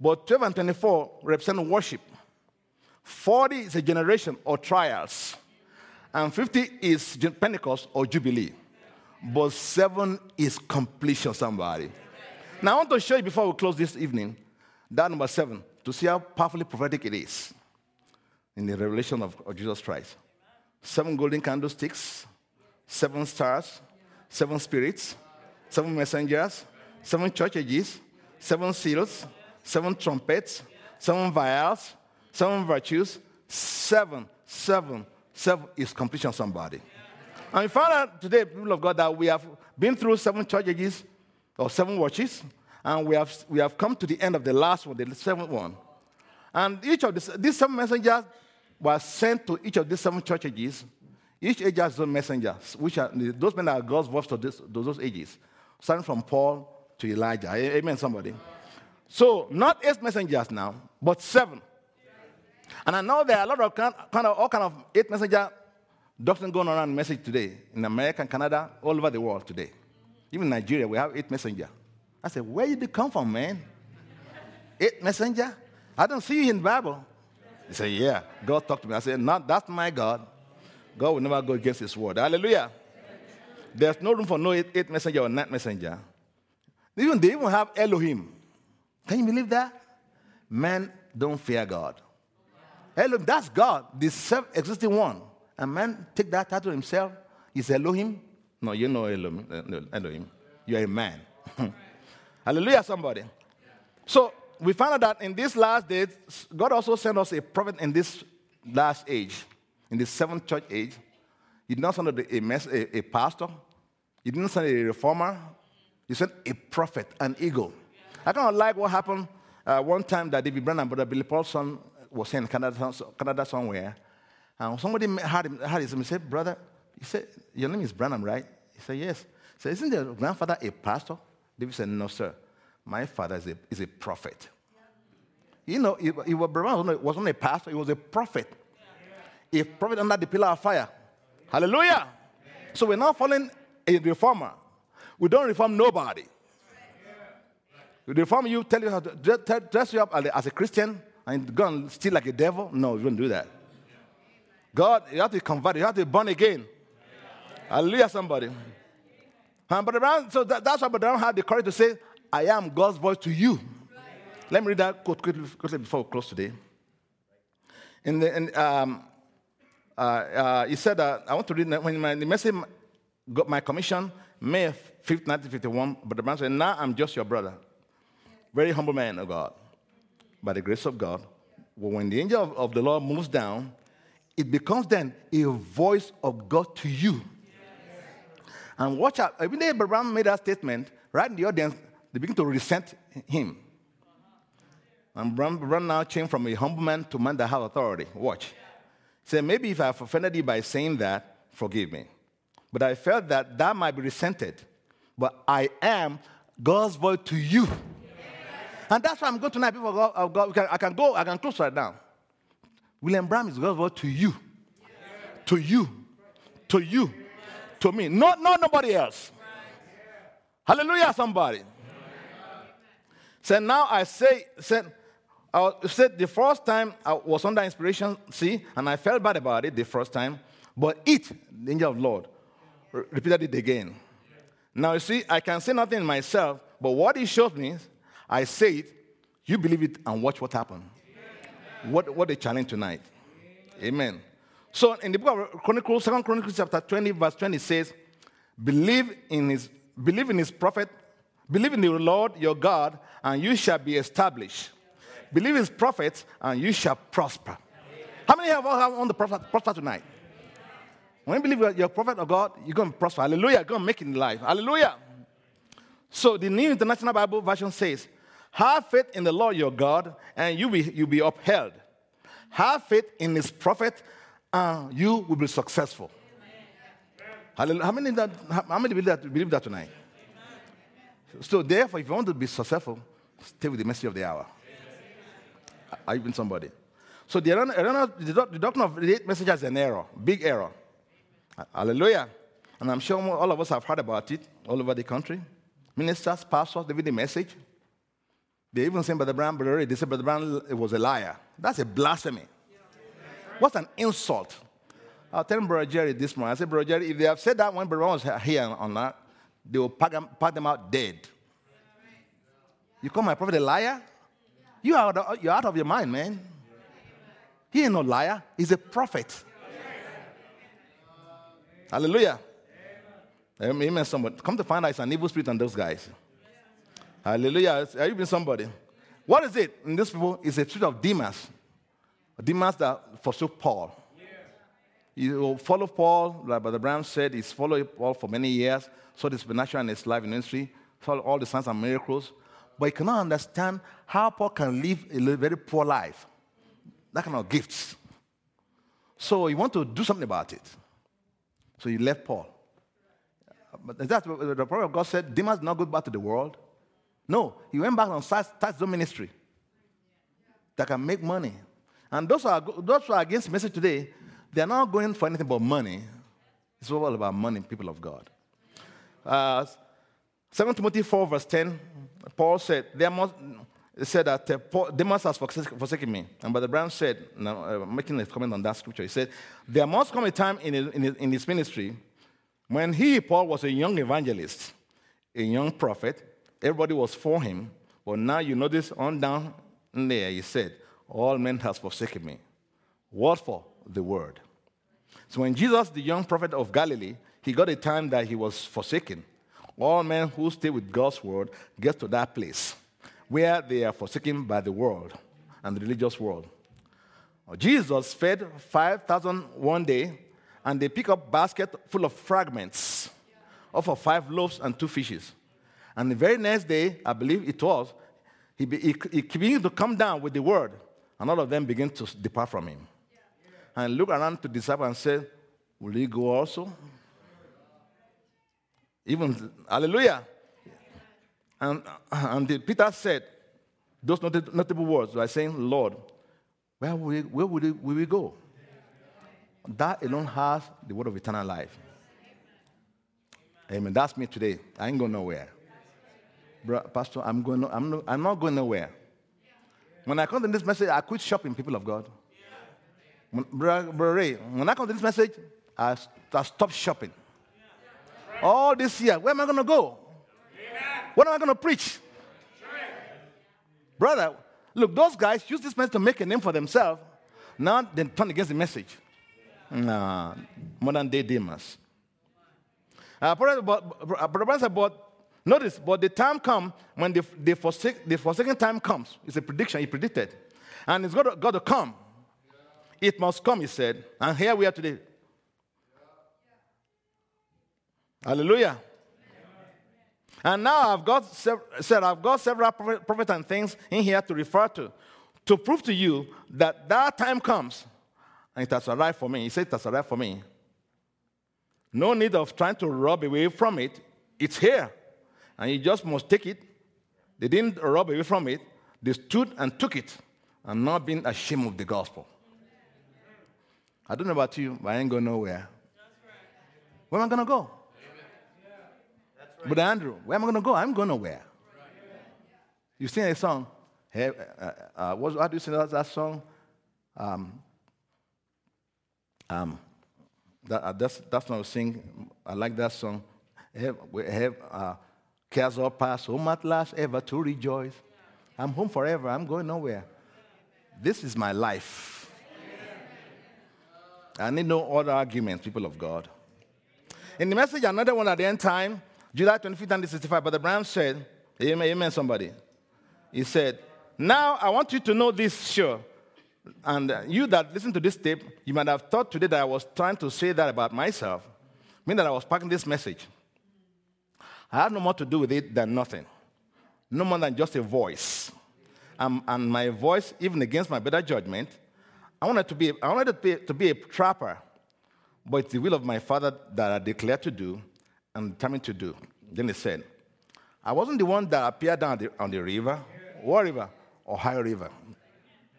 But 12 and 24 represent worship. 40 is a generation or trials. And 50 is Pentecost or Jubilee. But 7 is completion, somebody. Now, I want to show you before we close this evening that number 7 to see how powerfully prophetic it is in the revelation of, of Jesus Christ. Seven golden candlesticks, seven stars, seven spirits, seven messengers, seven church ages, seven seals, seven trumpets, seven vials, seven virtues, seven, seven, seven is completion somebody. And we found out today, people of God, that we have been through seven churches or seven watches, and we have, we have come to the end of the last one, the seventh one. And each of this, these seven messengers were sent to each of these seven churches. Each age has some messengers, which are those men are God's voice to, this, to those ages, starting from Paul to Elijah. Amen, somebody. So, not eight messengers now, but seven. And I know there are a lot of kind, kind of all kind of eight messenger doctrine going around message today in America, and Canada, all over the world today. Even Nigeria, we have eight messenger. I said, where did they come from, man? Eight messenger? I don't see you in the Bible. He said, yeah. God talked to me. I said, not that's my God. God will never go against his word. Hallelujah. There's no room for no eight, eight messenger or nine messenger. Even they even have Elohim. Can you believe that? Men don't fear God. Elohim, that's God, the self-existing one. And man take that title himself. He's Elohim. No, you know Elohim. Uh, Elohim. You're a man. Hallelujah, somebody. So we found out that in this last days, God also sent us a prophet in this last age, in the seventh church age. He did not send a, a, a pastor. He didn't send a reformer. He sent a prophet, an eagle. I kind of like what happened uh, one time that David Branham, brother Billy Paulson, was in Canada, Canada somewhere. And somebody had him, had him, he said, brother, he said, your name is Branham, right? He said, yes. He said, isn't your grandfather a pastor? David said, no, sir. My father is a, is a prophet. You know, he, he was, was not a pastor, he was a prophet. A prophet under the pillar of fire. Hallelujah. So we're not following a reformer. We don't reform nobody. We reform you, tell you how to dress you up as a Christian and go and steal like a devil. No, we don't do that. God, you have to convert, you have to be born again. Hallelujah, somebody. Um, but around, so that, that's why Brother had the courage to say, I am God's voice to you. Let me read that quote quickly, quickly before we close today. In the, in, um, uh, uh, he said that I want to read when my, the message got my commission, May 5th, 1951. But the man said, Now I'm just your brother. Very humble man of God. By the grace of God, when the angel of, of the Lord moves down, it becomes then a voice of God to you. And watch out. Even though Branham made that statement, right in the audience, they begin to resent him. And Branham now changed from a humble man to man that has authority. Watch. Say, maybe if I've offended you by saying that, forgive me. But I felt that that might be resented. But I am God's voice to you. And that's why I'm going tonight. People of God, I can go, I can close right now. William Branham is God's voice to you. To you. To you. To me. Not, not nobody else. Hallelujah, somebody. Said, now I say, said, I said the first time I was under inspiration, see, and I felt bad about it the first time, but it, the angel of the Lord, repeated it again. Now you see, I can say nothing myself, but what he shows me, I say it, you believe it, and watch what happens. What, what a challenge tonight. Amen. So in the book of Chronicles, Second Chronicles chapter 20, verse 20 says, believe in his believe in his prophet, believe in the Lord your God, and you shall be established. Believe his prophets, and you shall prosper. How many have all on the prophet prosper tonight? When you believe you're a prophet of God, you're going to prosper. Hallelujah. You're going to make it in life. Hallelujah. So the New International Bible Version says, have faith in the Lord your God, and you will you'll be upheld. Have faith in his prophet, and you will be successful. Hallelujah. How many, that, how many believe, that, believe that tonight? So, therefore, if you want to be successful, stay with the message of the hour. Are you somebody? So, the, the, doctrine of the message is an error, big error. Hallelujah. And I'm sure all of us have heard about it all over the country. Ministers, pastors, they read the message. They even say Brother Branham, Brother Ray, they say Brother Branham was a liar. That's a blasphemy. What's an insult? I'll tell Brother Jerry this morning. I said, Brother Jerry, if they have said that when Brother Branham was here on that, they will pack them, pack them out dead. You call my prophet a liar? You are you're out of your mind, man. He ain't no liar. He's a prophet. Hallelujah. Amen. Somebody come to find out it's an evil spirit on those guys. Hallelujah. Are you been somebody? What is it in this people? It's a spirit of Demas. Demas that forsook Paul. You follow Paul, like Brother Branham said, he's followed Paul for many years, saw the supernatural in his life in ministry, saw all the signs and miracles, but he cannot understand how Paul can live a very poor life. That kind of gifts. So he want to do something about it. So he left Paul. But that's the prophet of God said, Demas did not go back to the world. No, he went back and started his ministry that can make money. And those who, are, those who are against the message today, they're not going for anything but money. It's all about money, people of God. Uh, 2 Timothy 4, verse 10, Paul said, there must, said that uh, Paul, Demas has forsaken me. And Brother Branham said, now, uh, making a comment on that scripture, he said, There must come a time in his, in, his, in his ministry when he, Paul, was a young evangelist, a young prophet, Everybody was for him. But now you notice on down there, he said, All men has forsaken me. What for? The word. So when Jesus, the young prophet of Galilee, he got a time that he was forsaken. All men who stay with God's word get to that place where they are forsaken by the world and the religious world. Jesus fed 5,000 one day, and they pick up basket full of fragments of five loaves and two fishes. And the very next day, I believe it was, he, he, he began to come down with the word, and all of them began to depart from him. And look around to the disciples and said, Will you go also? Even, hallelujah. And, and the, Peter said those notable words by saying, Lord, where will we, where will we, will we go? That alone has the word of eternal life. Amen. That's me today. I ain't going nowhere. Pastor, I'm, going, I'm, no, I'm not going nowhere. When I come to this message, I quit shopping, people of God. When, bro, bro Ray, when I come to this message, I, I stop shopping. All this year, where am I going to go? What am I going to preach? Brother, look, those guys use this message to make a name for themselves. Now they turn against the message. Nah, modern day demons. Uh, but, but notice, but the time come when the, the, forsake, the forsaken time comes. It's a prediction, he predicted. And it's got to, got to come. It must come, he said. And here we are today. Hallelujah. And now I've got said I've got several prophets and things in here to refer to, to prove to you that that time comes, and it has arrived for me. He said it has arrived for me. No need of trying to rob away from it. It's here, and you just must take it. They didn't rob away from it. They stood and took it, and not being ashamed of the gospel. I don't know about you, but I ain't going nowhere. Where am I going to go? But Andrew, where am I going to go? I'm going nowhere. You sing a song. Hey, uh, uh, what, how do you sing that, that song? Um, um, that, uh, that's, that's what I was singing. I like that song. Have, have uh, cares all past, home at last, ever to rejoice. I'm home forever. I'm going nowhere. This is my life. I need no other arguments, people of God. In the message, another one at the end time, July 25th, 1965, Brother Branham said, Amen, amen, somebody. He said, Now I want you to know this sure. And you that listen to this tape, you might have thought today that I was trying to say that about myself, mean that I was packing this message. I have no more to do with it than nothing, no more than just a voice. Um, and my voice, even against my better judgment, I wanted to be, I wanted to be, to be a trapper, but it's the will of my Father that I declare to do, and determined to do. Then he said, I wasn't the one that appeared down the, on the river. What river? Ohio River.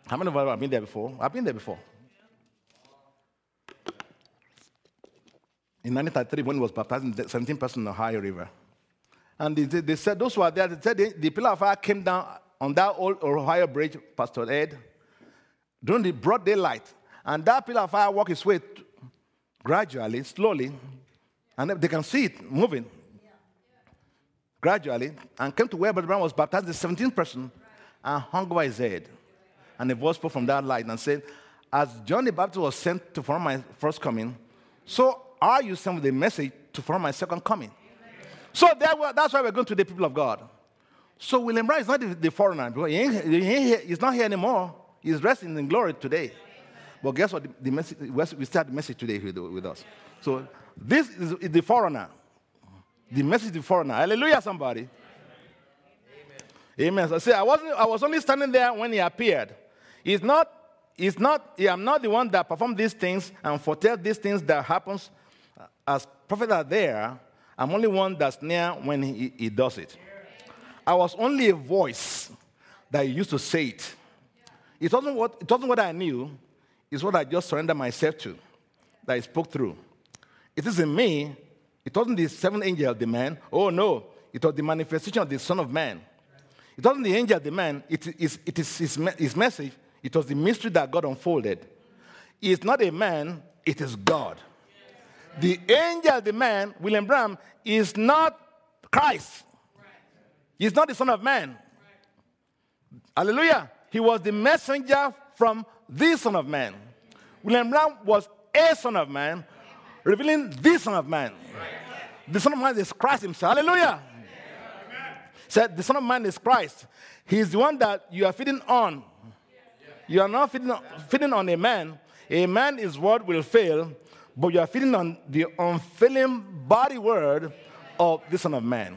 How many of you have been there before? I've been there before. In 1933, when he was baptized, 17 persons in the Ohio River. And they, they, said, those who were there, they said the, the pillar of fire came down on that old Ohio bridge, Pastor Ed, during the broad daylight. And that pillar of fire walked its way gradually, slowly, and they can see it moving gradually and came to where Brother Branham was baptized, the 17th person, and hung over his head. And a voice spoke from that light and said, As John the Baptist was sent to form my first coming, so are you sent with a message to form my second coming. So that's why we're going to the people of God. So William Branham is not the, the foreigner. He ain't, he ain't, he's not here anymore. He's resting in glory today. But guess what? The, the message, we start the message today with, with us. So this is, the foreigner. The message is the foreigner. Hallelujah, somebody. Amen. So say I wasn't I was only standing there when he appeared. He's not, he's not, I'm not the one that performed these things and foretell these things that happens uh, as prophets are there. I'm only one that's near when he, he does it. I was only a voice that used to say it. It wasn't what, it wasn't what I knew, it's what I just surrendered myself to, that I spoke through. It isn't me. It wasn't the seventh angel, the man. Oh, no. It was the manifestation of the Son of Man. It wasn't the angel, of the man. It is, it is his, his message. It was the mystery that God unfolded. It's not a man, it is God. The angel, the man, William Branham, is not Christ. He's not the Son of Man. Hallelujah. He was the messenger from the Son of Man. William Branham was a Son of Man revealing the Son of Man. The Son of Man is Christ Himself. Hallelujah. Said the Son of Man is Christ. He is the one that you are feeding on. You are not feeding on a man. A man is what will fail, but you are feeding on the unfailing body word of the Son of Man.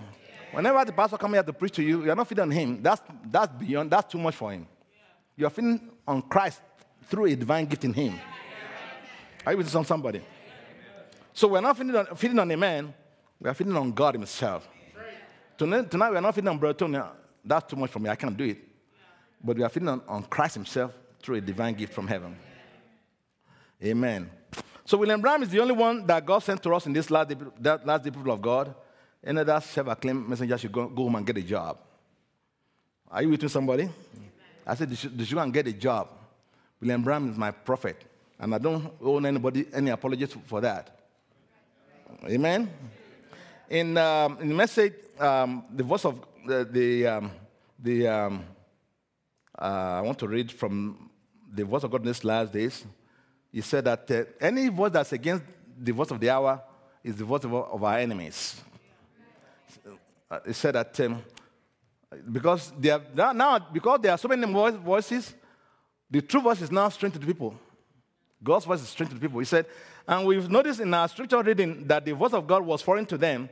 Whenever the pastor comes here to preach to you, you're not feeding on him. That's, that's beyond, that's too much for him. You're feeding on Christ through a divine gift in him. Are you with this on somebody? So we're not feeding on, feeding on a man, we are feeding on God himself. Tonight, tonight we are not feeding on Brother Tony. That's too much for me. I can't do it. But we are feeding on, on Christ himself through a divine gift from heaven. Amen. So William Branham is the only one that God sent to us in this last day, that last day people of God. Any other self-acclaimed messenger should go, go home and get a job. Are you with me, somebody? I said they should go and get a job. William Branham is my prophet, and I don't owe anybody any apologies for that. Amen. In, um, in the message, um, the voice of the, the, um, the um, uh, I want to read from the voice of God in these last days. He said that uh, any voice that's against the voice of the hour is the voice of, of our enemies. Uh, he said that um, because they are, now because there are so many voices, the true voice is now strange to the people. God's voice is strange to the people. He said, and we've noticed in our scripture reading that the voice of God was foreign to them.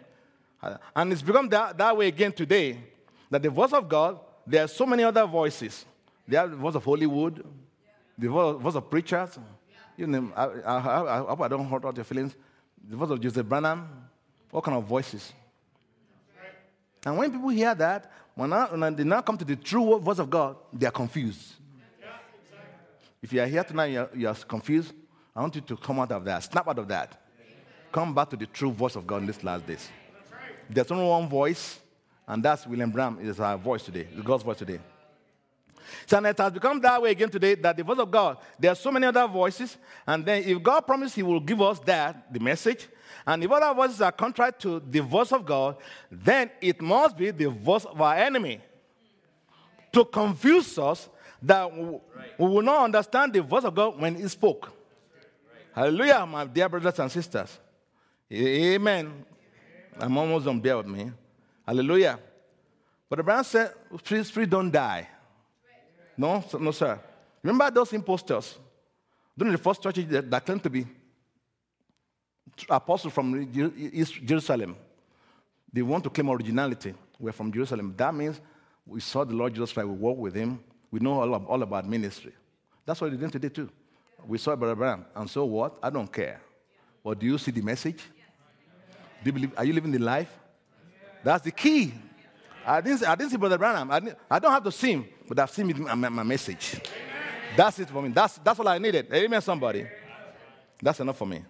Uh, and it's become that, that way again today. That the voice of God, there are so many other voices. There are the voice of Hollywood, the voice of preachers, you I, I, I, hope I don't hurt all your feelings. The voice of Joseph Branham, what kind of voices? And when people hear that, when, when they now come to the true voice of God, they are confused. If you are here tonight, you are, you are, confused, I want you to come out of that, snap out of that. Come back to the true voice of God in these last days. There's only one voice, and that's William Branham is our voice today, God's voice today. So and it has become that way again today that the voice of God, there are so many other voices. And then if God promised He will give us that, the message, and if other voices are contrary to the voice of God, then it must be the voice of our enemy to confuse us that we will not understand the voice of God when He spoke. Hallelujah, my dear brothers and sisters. Amen. I'm almost on Bear with me. Hallelujah. But the brother said, please, please don't die. No, no, sir. Remember those impostors during the first church that, claimed to be apostles from East Jerusalem. They want to claim originality. We're from Jerusalem. That means we saw the Lord Jesus Christ. We walked with him. We know all, of, all about ministry. That's what they did today, too. We saw Brother Branham. And so what? I don't care. But do you see the message? Do you believe, are you living the life? That's the key. I didn't, I didn't see Brother Branham. I, I, don't have to see him, but I've seen my, my message. Amen. That's it for me. That's, that's all I needed. Amen, somebody. That's enough for me.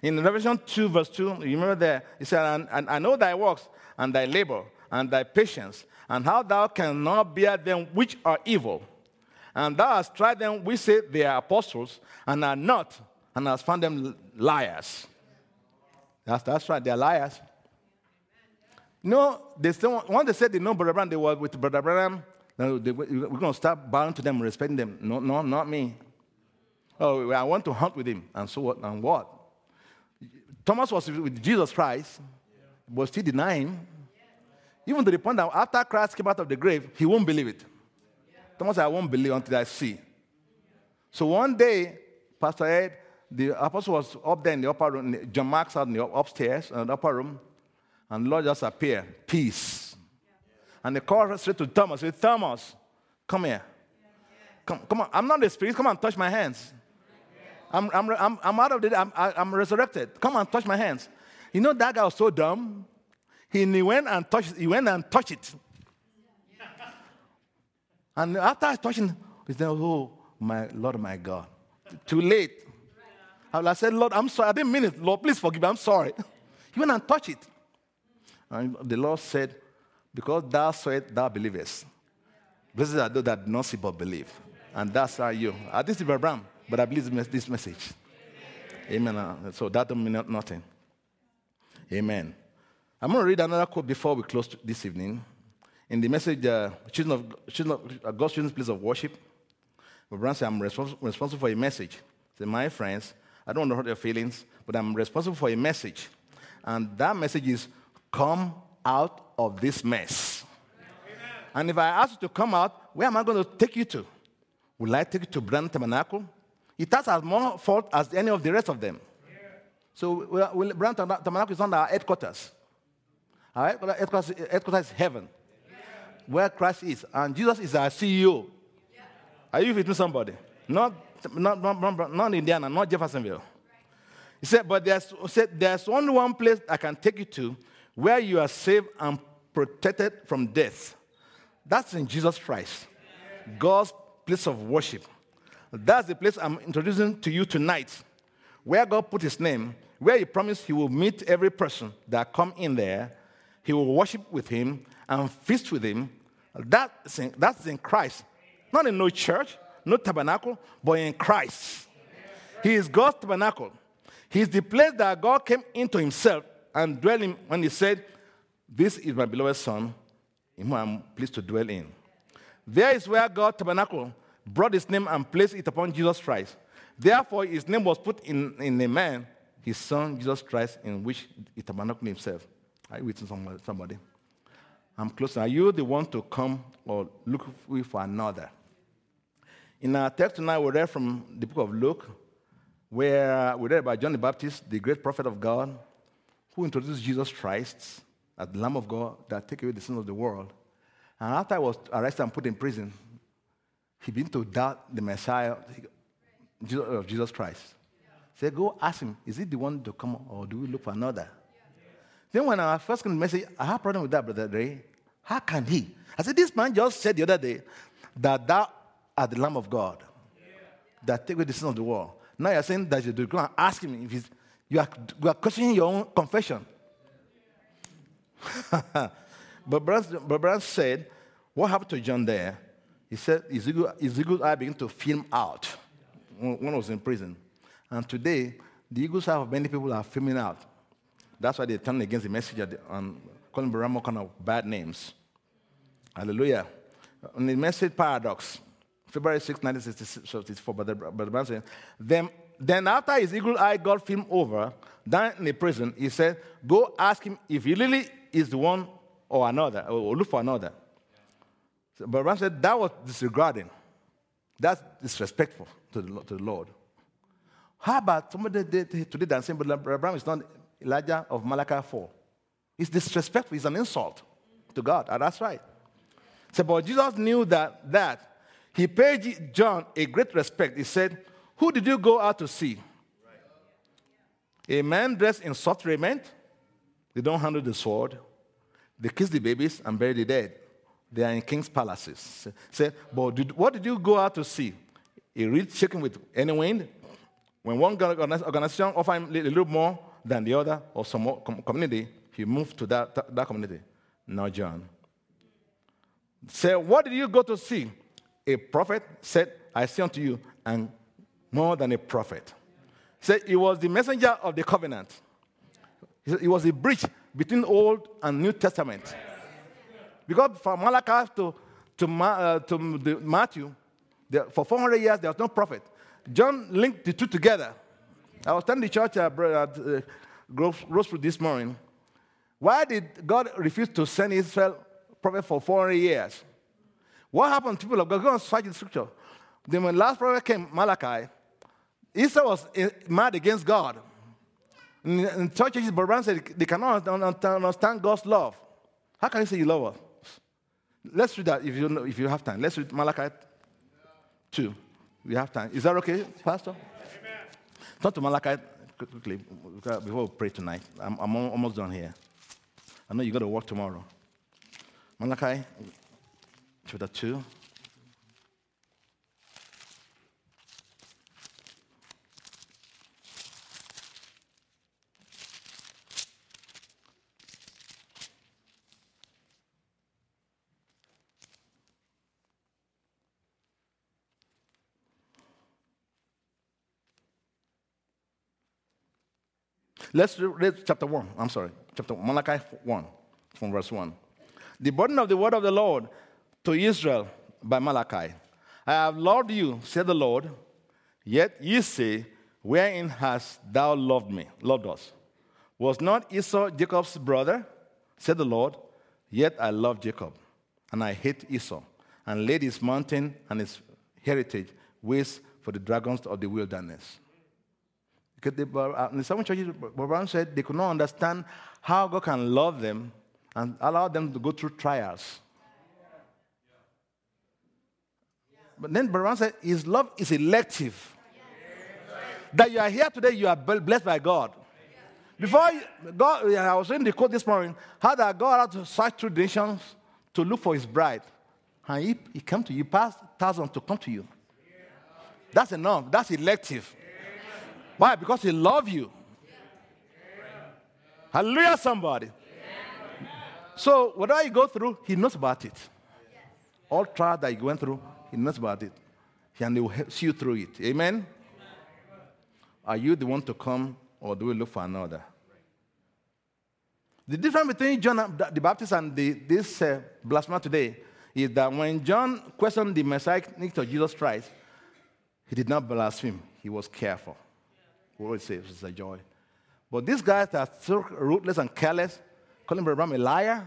In Revelation 2, verse 2, you remember there, he said, and, and I know thy works, and thy labor, and thy patience, and how thou cannot bear them which are evil. And thou hast tried them which say they are apostles, and are not, and hast found them liars. That's, that's right, they're liars. No, they still, they said they know Brother Branham, they were with Brother Branham. No, they, we're going to start bowing to them, respecting them. No, no, not me. Oh, I want to hunt with him. And so what? And what? Thomas was with Jesus Christ, but still denying Even to the point that after Christ came out of the grave, he won't believe it. Thomas said, I won't believe until I see. So one day, Pastor Ed, the apostle was up there in the upper room, John Mark's out in the upstairs, in the upper room, and Lord just appeared, peace. And the called straight to Thomas, said, Thomas, come here. Come, come on. I'm not the spirit. Come on, touch my hands. I'm, I'm, I'm, I'm out of the, I'm, I'm resurrected. Come on, touch my hands. You know, that guy was so dumb. He, he went and touched, he went and touched it. And after touching, he said, Oh, my Lord, my God. Too late. I said, Lord, I'm sorry. I didn't mean it. Lord, please forgive me. I'm sorry. He went and touched it. And the Lord said, Because thou it, thou believest. Blessed are those that do not see but believe. And that's how you. I didn't see Branham, but I believe this message. Amen. Amen. So that don't mean nothing. Amen. I'm going to read another quote before we close this evening. In the message, uh, choosing of, choosing of, uh, God's chosen place of worship, Branham said, I'm responsible, responsible for a message. Say, my friends, I don't want to hurt your feelings, but I'm responsible for a message. And that message is come out of this mess. Amen. And if I ask you to come out, where am I going to take you to? Will I take you to Branham Tabernacle? It has as more fault as any of the rest of them. Yeah. So well, Branham Tabernacle is under our headquarters. Our headquarters, headquarters is heaven, where Christ is. And Jesus is our CEO. Are you with me, somebody? Not, not, not, not, not Indiana, not Jeffersonville. He said, but there's, said, there's only one place I can take you to where you are saved and protected from death. That's in Jesus Christ, God's place of worship. That's the place I'm introducing to you tonight, where God put his name, where he promised he will meet every person that come in there. He will worship with him and feast with him. That's in, that's in Christ. Not in no church, no tabernacle, but in Christ. He is God's tabernacle. He is the place that God came into himself and dwelt in when he said, This is my beloved Son, in whom I'm pleased to dwell in. There is where God tabernacle brought his name and placed it upon Jesus Christ. Therefore, his name was put in, in a man, his son, Jesus Christ, in which he tabernacled himself. Are you with somebody? I'm close. Are you the one to come or look for another? In our text tonight, we read from the book of Luke, where we read about John the Baptist, the great prophet of God, who introduced Jesus Christ as the Lamb of God that take away the sins of the world. And after I was arrested and put in prison, he began to doubt the Messiah of uh, Jesus Christ. Said, Go ask him, is he the one to come or do we look for another? Then when I first came to message, I have a problem with that, Brother Ray. How can he? I said, This man just said the other day that thou art the Lamb of God that take away the sins of the world. Now you're saying that you do go and ask him if he's, you are, you are questioning your own confession. but Brother said, What happened to John there? He said, Ezekiel, Ezekiel's eye began to film out when I was in prison. And today, the eagle's of many people are filming out. That's why they turn against the message and calling Branham kind of bad names. Hallelujah. On the message paradox, February 6, 1964, Brother, Branham said, then, then after his eagle eye got filmed over, down in the prison, he said, go ask him if he really is one or another, or look for another. So, but Branham said that was disregarding. That's disrespectful to the, to the Lord. How about somebody today that saying, but Branham is not Elijah of Malachi 4? It's disrespectful, it's an insult to God. And that's right. So, but Jesus knew that, that he paid John a great respect. He said, Who did you go out to see? A man dressed in soft raiment. They don't handle the sword. They kiss the babies and bury the dead. They are in king's palaces. Say, but did, what did you go out to see? A reed shaking with any wind? When one organization offer him a little more than the other or some community, he moved to that, that, that community. Now, John. Say, what did you go to see? A prophet said, I say unto you, and more than a prophet. Said he was the messenger of the covenant. It was a bridge between Old and New Testament. Because from Malachi to, to, uh, to the Matthew, there, for 400 years there was no prophet. John linked the two together. I was telling the church uh, at uh, Grove this morning, why did God refuse to send Israel prophet for 400 years? What happened to people of God? Go and search the scripture. Then when last prophet came, Malachi, Israel was uh, mad against God. In, in churches, Brother said they cannot understand God's love. How can you say you love us? Let's read that if you, know, if you have time. Let's read Malachi 2. We have time. Is that okay, Pastor? Amen. Turn to Malachi quickly uh, before we pray tonight. I'm, I'm almost done here. I know you got to work tomorrow. Malachi chapter 2. Let's read chapter 1. I'm sorry, chapter 1, Malachi 1, from verse 1. The burden of the word of the Lord to Israel by Malachi. I have loved you, said the Lord, yet ye say, Wherein hast thou loved me, loved us? Was not Esau Jacob's brother? said the Lord, yet I love Jacob, and I hate Esau, and laid his mountain and his heritage waste for the dragons of the wilderness. Because they, uh, in some churches, Branham said they could not understand how God can love them and allow them to go through trials. But then Brother said, His love is elective. That you are here today, you are blessed by God. Before God, I was reading the quote this morning, how that God had to search through nations to look for his bride. And he, he came to you, past thousands to come to you. That's enough. That's elective. Why? Because he loves you. Hallelujah, somebody. So whatever you go through, he knows about it. All trials that you went through, he knows about it. And he will see you through it. Amen? Are you the one to come or do we look for another? The difference between John the Baptist and the, this uh, blasphemer today is that when John questioned the messianic of Jesus Christ, he did not blaspheme. He was careful. We always say it's a joy. But these guys that are so ruthless and careless, calling Brother a liar.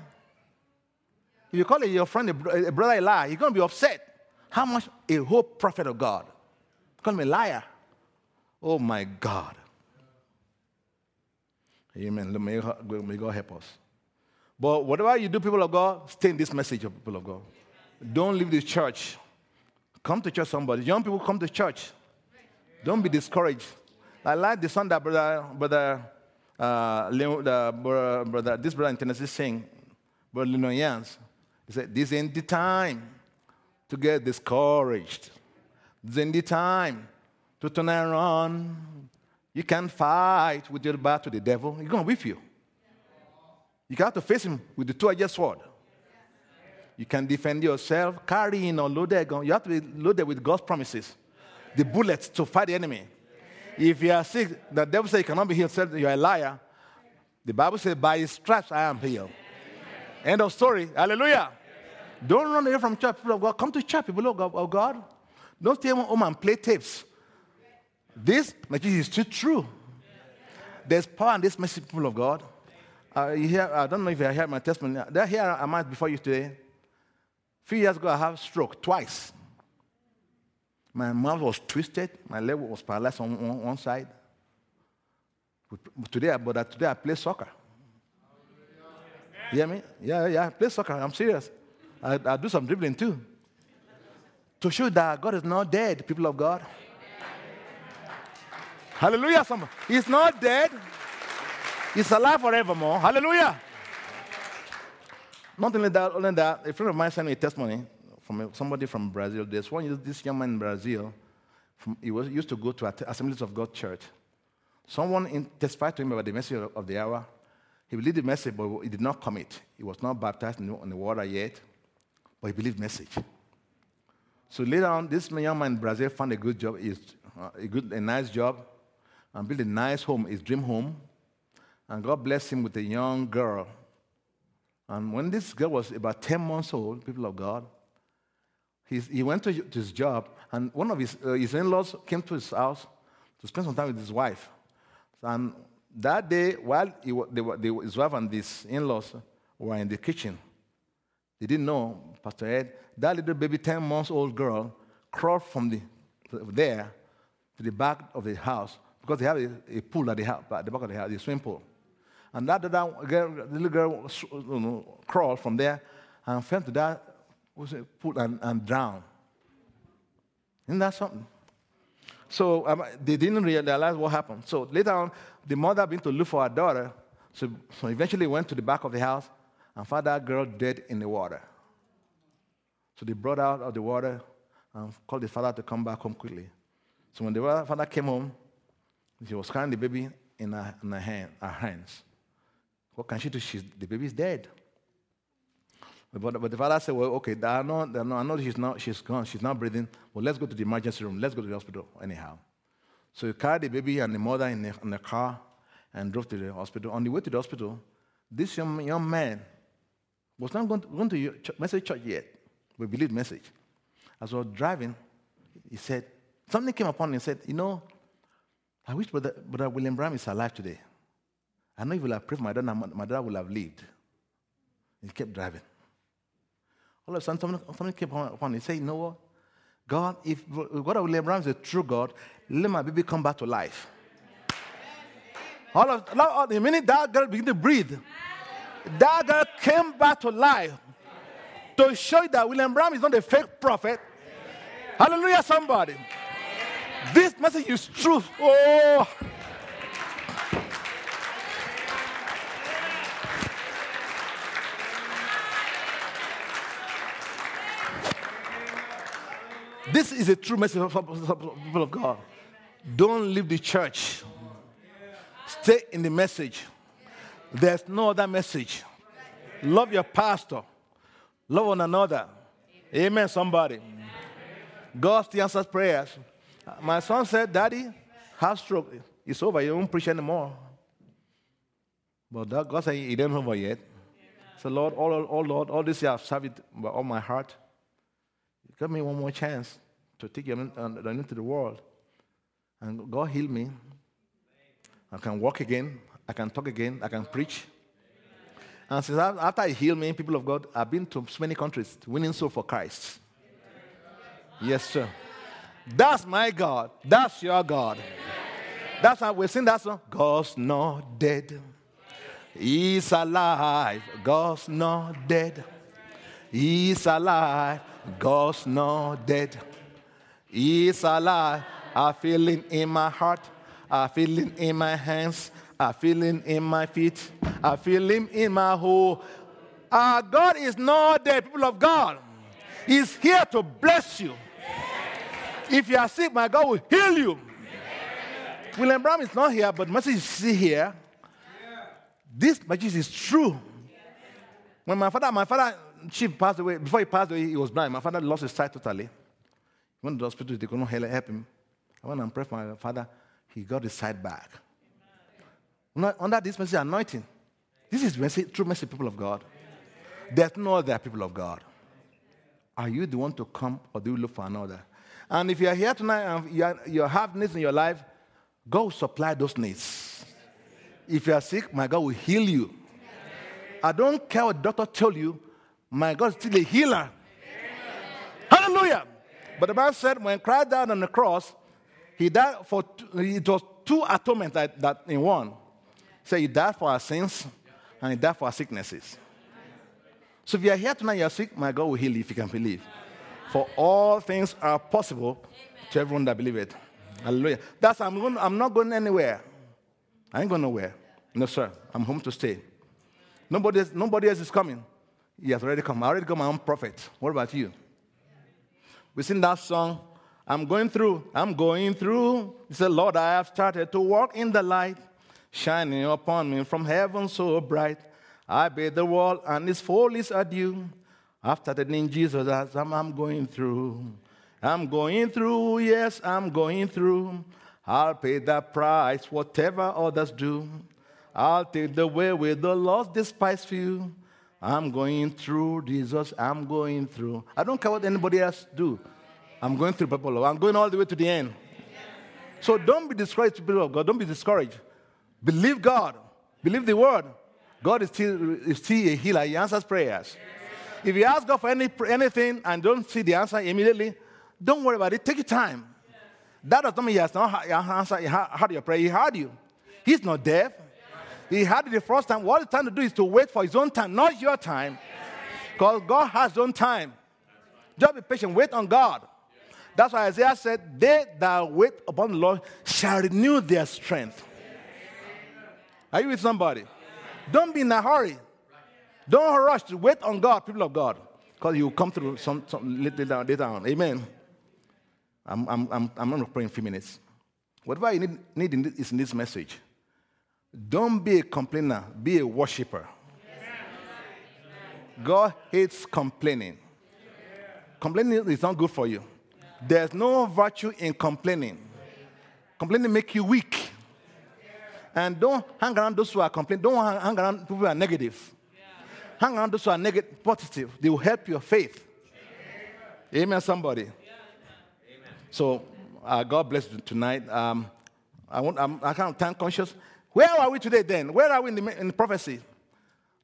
If you call your friend a, a brother a liar, he's going to be upset. How much a whole prophet of God? Call him a liar. Oh my God. Amen. May God, may God help us. But whatever you do, people of God, stay in this message of people of God. Don't leave the church. Come to church, somebody. Young people, come to church. Don't be discouraged. I like the song that brother, brother, uh, the, brother, brother this brother in Tennessee sing, Brother Lino Yans. He said, This ain't the time to get discouraged. This ain't the time to turn around. You can't fight with your back to the devil. He's going with you. You have to face him with the two-edged sword. You can defend yourself, carrying or loaded gun. You have to be loaded with God's promises, the bullets to fight the enemy. If you are sick, the devil says you cannot be healed, you're a liar. The Bible says, by his stripes I am healed. End of story. Hallelujah. Don't run away from church, people of God. Come to church, people of God. Don't stay home and play tapes. This message is still true. There's power in this message, people of God. Uh, you hear, I don't know if you heard my testimony. There, here am I before you today. A few years ago, I had stroke twice. My mouth was twisted. My leg was paralyzed on one, one side. Today, but today I play soccer. You hear me? Yeah, yeah, I play soccer. I'm serious. I, I do some dribbling too. To show that God is not dead, people of God. Hallelujah. Somebody. He's not dead. He's alive forevermore. Hallelujah. Not only that, only that, a friend of mine sent me a testimony from somebody from Brazil. There's one, this young man in Brazil. From, he was, used to go to Assemblies of God church. Someone in, testified to him about the message of the hour. He believed the message, but he did not commit. He was not baptized in the water yet, but he believed message. So later on, this young man in Brazil found a good job, uh, a, good, a nice job and built a nice home, his dream home. And God blessed him with a young girl. And when this girl was about 10 months old, people of God, he went to his job, and one of his, uh, his in laws came to his house to spend some time with his wife. And that day, while he, they were, they, his wife and his in laws were in the kitchen, they didn't know, Pastor Ed, that little baby, 10 months old girl, crawled from the, there to the back of the house because they have a, a pool at the, house, at the back of the house, a swimming pool. And that, that girl, little girl you know, crawled from there and fell to that pool and, and drowned. Isn't that something? So um, they didn't realize what happened. So later on, the mother began to look for her daughter. So, so eventually went to the back of the house and found that girl dead in the water. So they brought her out of the water and called the father to come back home quickly. So when the father came home, she was carrying the baby in her, in her, hand, her hands. What can she do? She's, the baby is dead. But, but the father said, Well, okay, I know, I know she's, not, she's gone, she's not breathing. Well, let's go to the emergency room. Let's go to the hospital, anyhow. So he carried the baby and the mother in the, in the car and drove to the hospital. On the way to the hospital, this young, young man was not going to, going to message church yet. We believe message. As I was driving, he said, something came upon him and said, You know, I wish Brother, Brother William Branham is alive today. I know he will have prayed for my daughter, my daughter will have lived. He kept driving. All of a sudden, something, something came upon him. Said, You know what? God, if God of Abraham is a true God, let my baby come back to life. All of the minute that girl began to breathe, That girl came back to life to show you that William Branham is not a fake prophet. Hallelujah, somebody. This message is truth. Oh. This is a true message for people of God. Don't leave the church. Stay in the message. There's no other message. Love your pastor. Love one another. Amen, somebody. God still answers prayers. My son said, Daddy, have stroke. It's over. You won't preach anymore. But God said, It ain't over yet. So, Lord, all, all, Lord, all this year I've served it by all my heart. Give me one more chance to take you into the world. And God healed me. I can walk again. I can talk again. I can preach. And since after He healed me, people of God, I've been to so many countries winning soul for Christ. Yes, sir. That's my God. That's your God. That's how we sing that song. God's not dead. He's alive. God's not dead. He's alive. God's not dead. He's alive. I feel it in my heart. I feel it in my hands. I feel him in my feet. I feel him in my whole. Our God is not dead, people of God. He's here to bless you. If you are sick, my God will heal you. William Branham is not here, but message is here. This message is true. When my father, my father, chief passed away, before he passed away, he was blind. My father lost his sight totally. Went to the hospital, they couldn't help him. I went and prayed for my father. He got his sight back. Under this message anointing, this is mercy, true mercy, people of God. There's no other people of God. Are you the one to come or do you look for another? And if you are here tonight and you, are, you have needs in your life, God will supply those needs. If you are sick, my God will heal you. I don't care what doctor tell you, my God is still a healer. But the Bible said when Christ died on the cross, he died for, it was two atonements that, that in one. So he died for our sins and he died for our sicknesses. So if you are here tonight, you are sick, my God will heal you if you can believe. For all things are possible to everyone that believe it. Hallelujah. That's I'm going, I'm not going anywhere. I ain't going nowhere. No, sir. I'm home to stay. Nobody nobody else is coming. He has already come. I already got my own prophet. What about you? We sing that song. I'm going through. I'm going through. He said, Lord, I have started to walk in the light shining upon me from heaven so bright. I bid the world and its follies adieu. After the name Jesus, I'm, I'm going through. I'm going through, yes, I'm going through. I'll pay that price, whatever others do. I'll take the way with the lost, despise few. I'm going through, Jesus, I'm going through. I don't care what anybody else do. I'm going through, people. I'm going all the way to the end. So don't be discouraged, people of God. Don't be discouraged. Believe God. Believe the word. God is still, is still a healer. He answers prayers. If you ask God for any, anything and don't see the answer immediately, don't worry about it. Take your time. That does not mean He has not answered, your prayer. He heard you. He's not deaf. He had the first time. What he's trying to do is to wait for his own time, not your time. Because God has his own time. Just be patient. Wait on God. That's why Isaiah said, They that wait upon the Lord shall renew their strength. Are you with somebody? Don't be in a hurry. Don't rush to wait on God, people of God, because you will come through some, some later, later on. Amen. I'm, I'm, I'm, I'm going to pray in a few minutes. Whatever you need, need in this, is in this message. Don't be a complainer, be a worshiper. God hates complaining. Complaining is not good for you. There's no virtue in complaining. Complaining make you weak. And don't hang around those who are complaining. Don't hang around people who are negative. Hang around those who are negative, positive. They will help your faith. Amen, somebody. So, uh, God bless you tonight. Um, I want, I'm, I of time conscious. Where are we today then? Where are we in the, in the prophecy?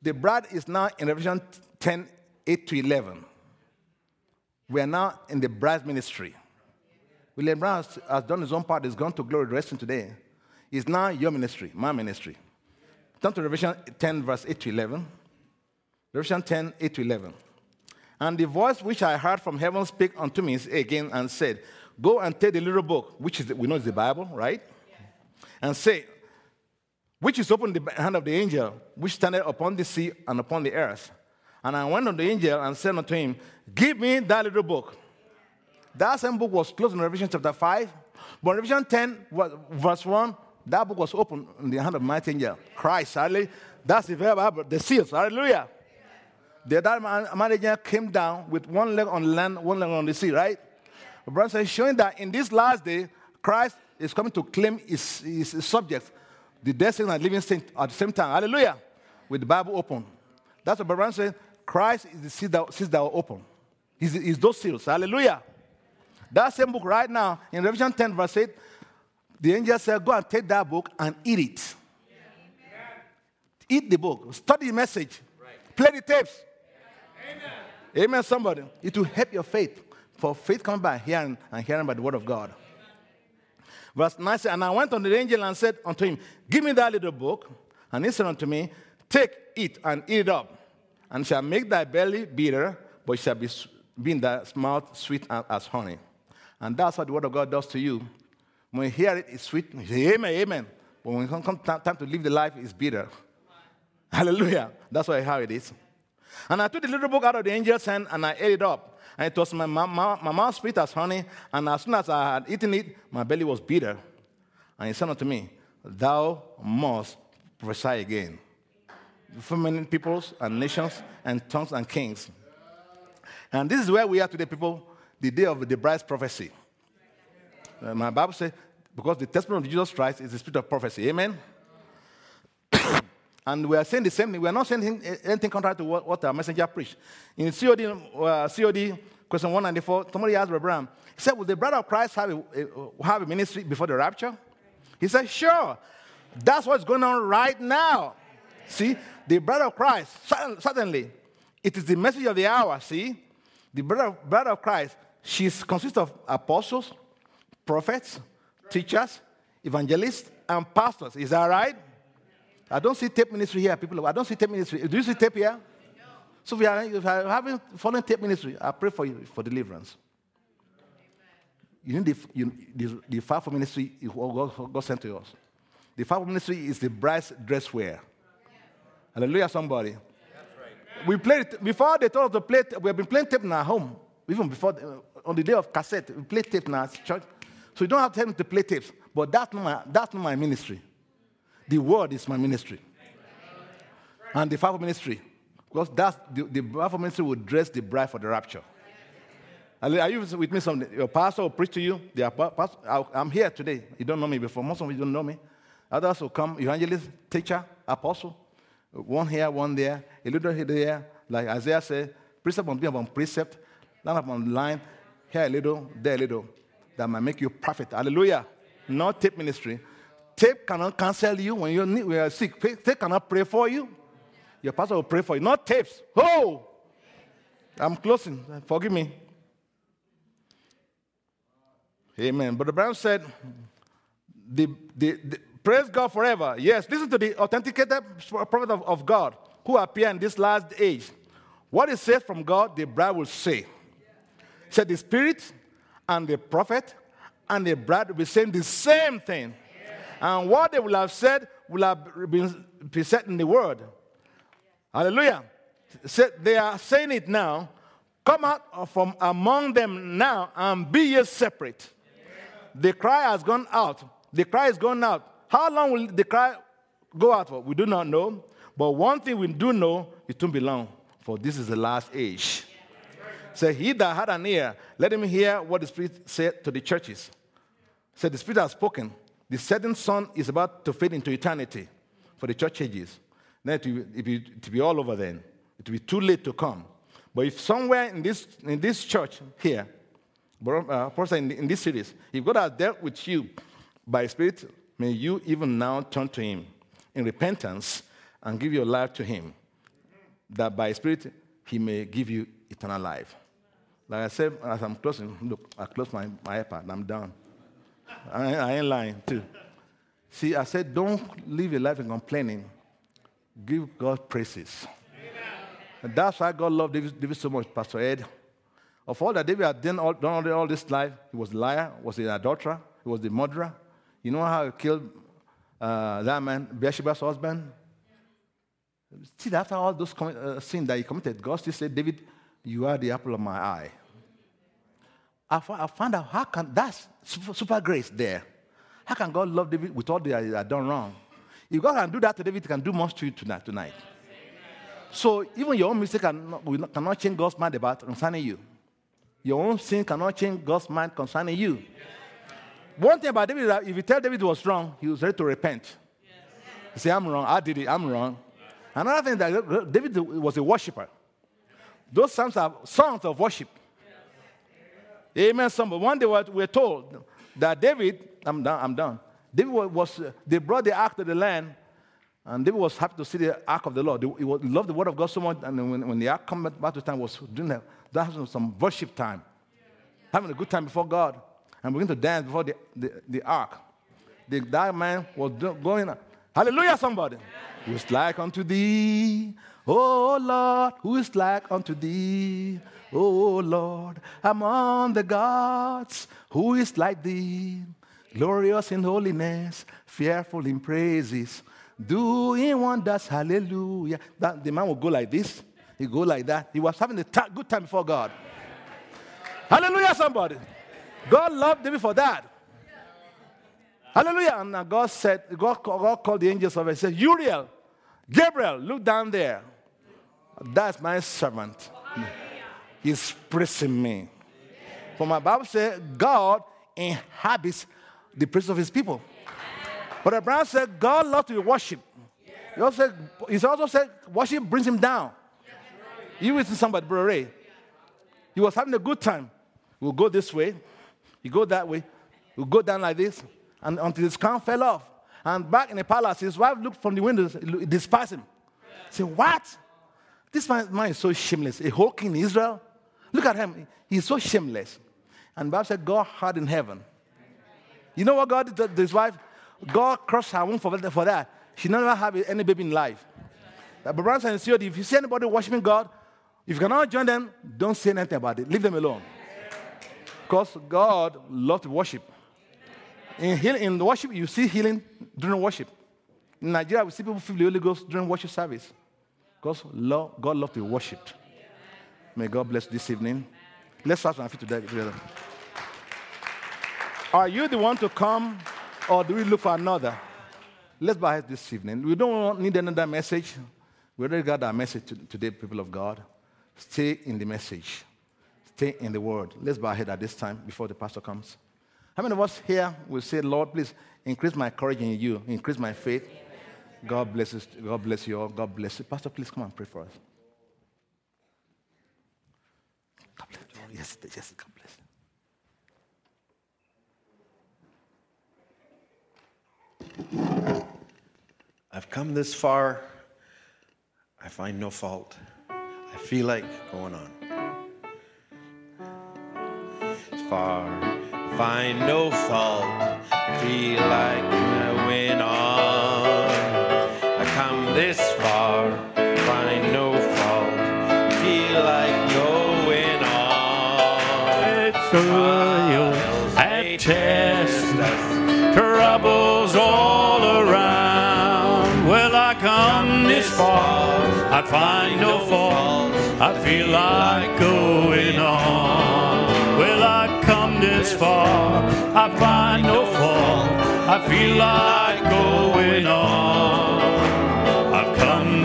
The bride is now in Revelation 10, 8 to 11. We are now in the bride ministry. William Branham has, has done his own part, he's gone to glory, resting today is now your ministry, my ministry. Turn to Revelation 10, verse 8 to 11. Revelation 10, 8 to 11. And the voice which I heard from heaven speak unto me again and said, Go and take the little book, which is we know is the Bible, right? And say, which is open the hand of the angel, which standeth upon the sea and upon the earth. And I went unto the angel and said unto him, Give me that little book. That same book was closed in Revelation chapter 5. But in Revelation 10, verse 1, that book was open in the hand of mighty angel, Christ. Hallelujah. That's the Bible, the seals. Hallelujah. The other manager came down with one leg on land, one leg on the sea, right? The brother says, showing that in this last day, Christ is coming to claim his, his subjects, the dead saints and living saints at the same time. Hallelujah. With the Bible open. That's what Brother said. Christ is the seals that, seals that are open. He's, he's those seals. Hallelujah. That same book right now, in Revelation 10, verse 8, the angel said, Go and take that book and eat it. Yeah. Eat the book. Study the message. Right. Play the tapes. Amen. Amen, somebody. It will help your faith. For faith comes by hearing, and hearing by the word of God. Verse 9 says, And I went unto the angel and said unto him, Give me that little book. And he said unto me, Take it and eat it up, and shall make thy belly bitter, but shall be, be in thy mouth sweet as honey. And that's what the word of God does to you. When you hear it, it's sweet. You say, Amen, amen. But when it comes time to live the life, it's bitter. Hallelujah. That's why how it is. And I took the little book out of the angel's hand and I ate it up. And it was my, my, my mouth sweet as honey. And as soon as I had eaten it, my belly was bitter. And he said unto me, Thou must prophesy again. For many peoples and nations and tongues and kings. And this is where we are today, people, the day of the bride's prophecy. Uh, my Bible says, because the testimony of Jesus Christ is the spirit of prophecy. Amen? And we are saying the same thing. We are not saying anything contrary to what, what our messenger preached. In COD, uh, COD question 194, somebody asked Branham, he said, Will the bride of Christ have a, have a ministry before the rapture? He said, Sure. That's what's going on right now. See, the bride of Christ, certainly, it is the message of the hour. See, the bride of, of Christ, she consists of apostles, prophets, teachers, evangelists, and pastors. Is that right? I don't see tape ministry here, people. I don't see tape ministry. Do you see tape here? No. So if you are, if are having following tape ministry, I pray for you for deliverance. You need the, you, the, the fivefold ministry God, God sent to us. The fivefold ministry is the bride's dress wear. Hallelujah, somebody. We played before they told us to play. We have been playing tape in our home, even before uh, on the day of cassette. We played tape in our church, so you don't have time to play tapes. But that's not my, that's not my ministry. The word is my ministry. And the fivefold ministry. Because that's the, the ministry will dress the bride for the rapture. Are you with me? Some your pastor will preach to you. Pastor, I'm here today. You don't know me before. Most of you don't know me. Others will come, evangelist, teacher, apostle. One here, one there, a little here, there. Like Isaiah said, precept on be upon precept, line upon line, here a little, there a little. That might make you prophet. Hallelujah. Not tape ministry. Tape cannot cancel you when you're, when you're sick. Tape cannot pray for you. Your pastor will pray for you, not tapes. Oh! I'm closing. Forgive me. Amen. But the Bible said, the, the, the, praise God forever. Yes, listen to the authenticated prophet of, of God who appear in this last age. What it says from God, the bride will say. Said the spirit and the prophet and the bride will be saying the same thing. And what they will have said will have been presented in the word. Hallelujah. They are saying it now. Come out from among them now and be ye separate. The cry has gone out. The cry is gone out. How long will the cry go out for? We do not know. But one thing we do know, it won't be long, for this is the last age. Say, so he that had an ear, let him hear what the Spirit said to the churches. Said, so the Spirit has spoken. The setting sun is about to fade into eternity for the church ages. Then it will, it will, be all over then. It will be too late to come. But if somewhere in this, in this church here, uh, in, in this series, if God has dealt with you by Spirit, may you even now turn to Him in repentance and give your life to Him, that by Spirit He may give you eternal life. Like I said, as I'm closing, look, I close my, my iPad, I'm done. I, I ain't lying, too. See, I said, don't live your life in complaining. Give God praises. Amen. That's why God loved David, David so much, Pastor Ed. Of all that David had done all, done all, this life, he was a liar, was an adulterer, he was the murderer. You know how he killed uh, that man, Bathsheba's husband? Still, after all those uh, sins that he committed, God still said, David, you are the apple of my eye. I, I found out how can that's super, grace there. How can God love David with all that he had done wrong? If God can do that to David, he can do much to you tonight. tonight. So even your own mistake cannot, cannot change God's mind about concerning you. Your own sin cannot change God's mind concerning you. One thing about David is that if you tell David was wrong, he was ready to repent. He say, I'm wrong, I did it, I'm wrong. Another thing that David was a worshiper. Those songs are songs of worship. Amen. Some, one day we were told that David, I'm done, I'm done. David was, they brought the ark to the land, and David was happy to see the ark of the Lord. He loved the word of God so much, and when, when the ark came back to time, was doing that, that was some worship time, having a good time before God, and going to dance before the, the, the ark. The, that man was going, hallelujah, somebody. Is like unto thee, O Lord, who is like unto thee, Oh Lord, among the gods, who is like thee, glorious in holiness, fearful in praises, doing wonders, hallelujah. That, the man would go like this, he go like that. He was having a t- good time before God. Hallelujah, somebody. God loved David for that. Hallelujah. And God said, God, God called the angels it. He said, Uriel, Gabriel, look down there. That's my servant. He's praising me. For my Bible says God inhabits the praise of his people. But Branham said God loves to be worshipped. He also said, he also said worship brings him down. You with somebody, Brother Ray. He was having a good time. We'll go this way. You go that way. We'll go down like this. And until his crown fell off. And back in the palace, his wife looked from the window, despised him. Say, what? This man, man is so shameless. A whole king in Israel. Look at him. He's so shameless. And Bible said God heard in heaven. You know what God did to his wife? God crossed her womb for, for that. She never had any baby in life. But brothers sisters, if you see anybody worshiping God, if you cannot join them, don't say anything about it. Leave them alone. Because God loves to worship. In, healing, in worship, you see healing during worship. In Nigeria, we see people feel the Holy Ghost during worship service. Because God loves to be worshipped. May God bless this evening. Let's start our feet together. Are you the one to come, or do we look for another? Let's buy this evening. We don't need another message. We already got our message today, people of God. Stay in the message. Stay in the word. Let's bow head at this time before the pastor comes. How many of us here will say, Lord, please increase my courage in you, increase my faith? God bless us. God bless you all. God bless you. Pastor, please come and pray for us. God bless you. Yes, yes, God bless. I've come this far. I find no fault. I feel like going on. It's far find no fault, feel like this far, find no fault, feel like going on. Trials and tests, troubles all around. Well, I come this far, I find no fault, I feel like going on Well, I come this far. I find no fault. I feel like going on.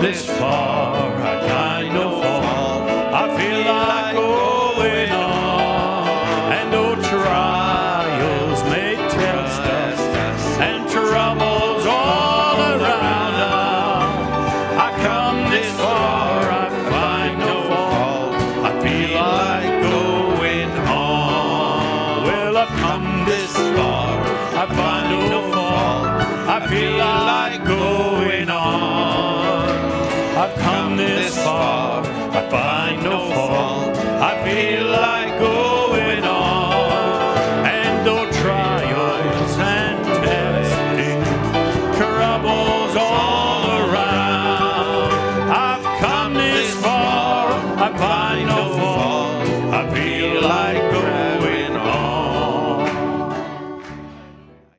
This far. I find no fault. I feel like going like goes.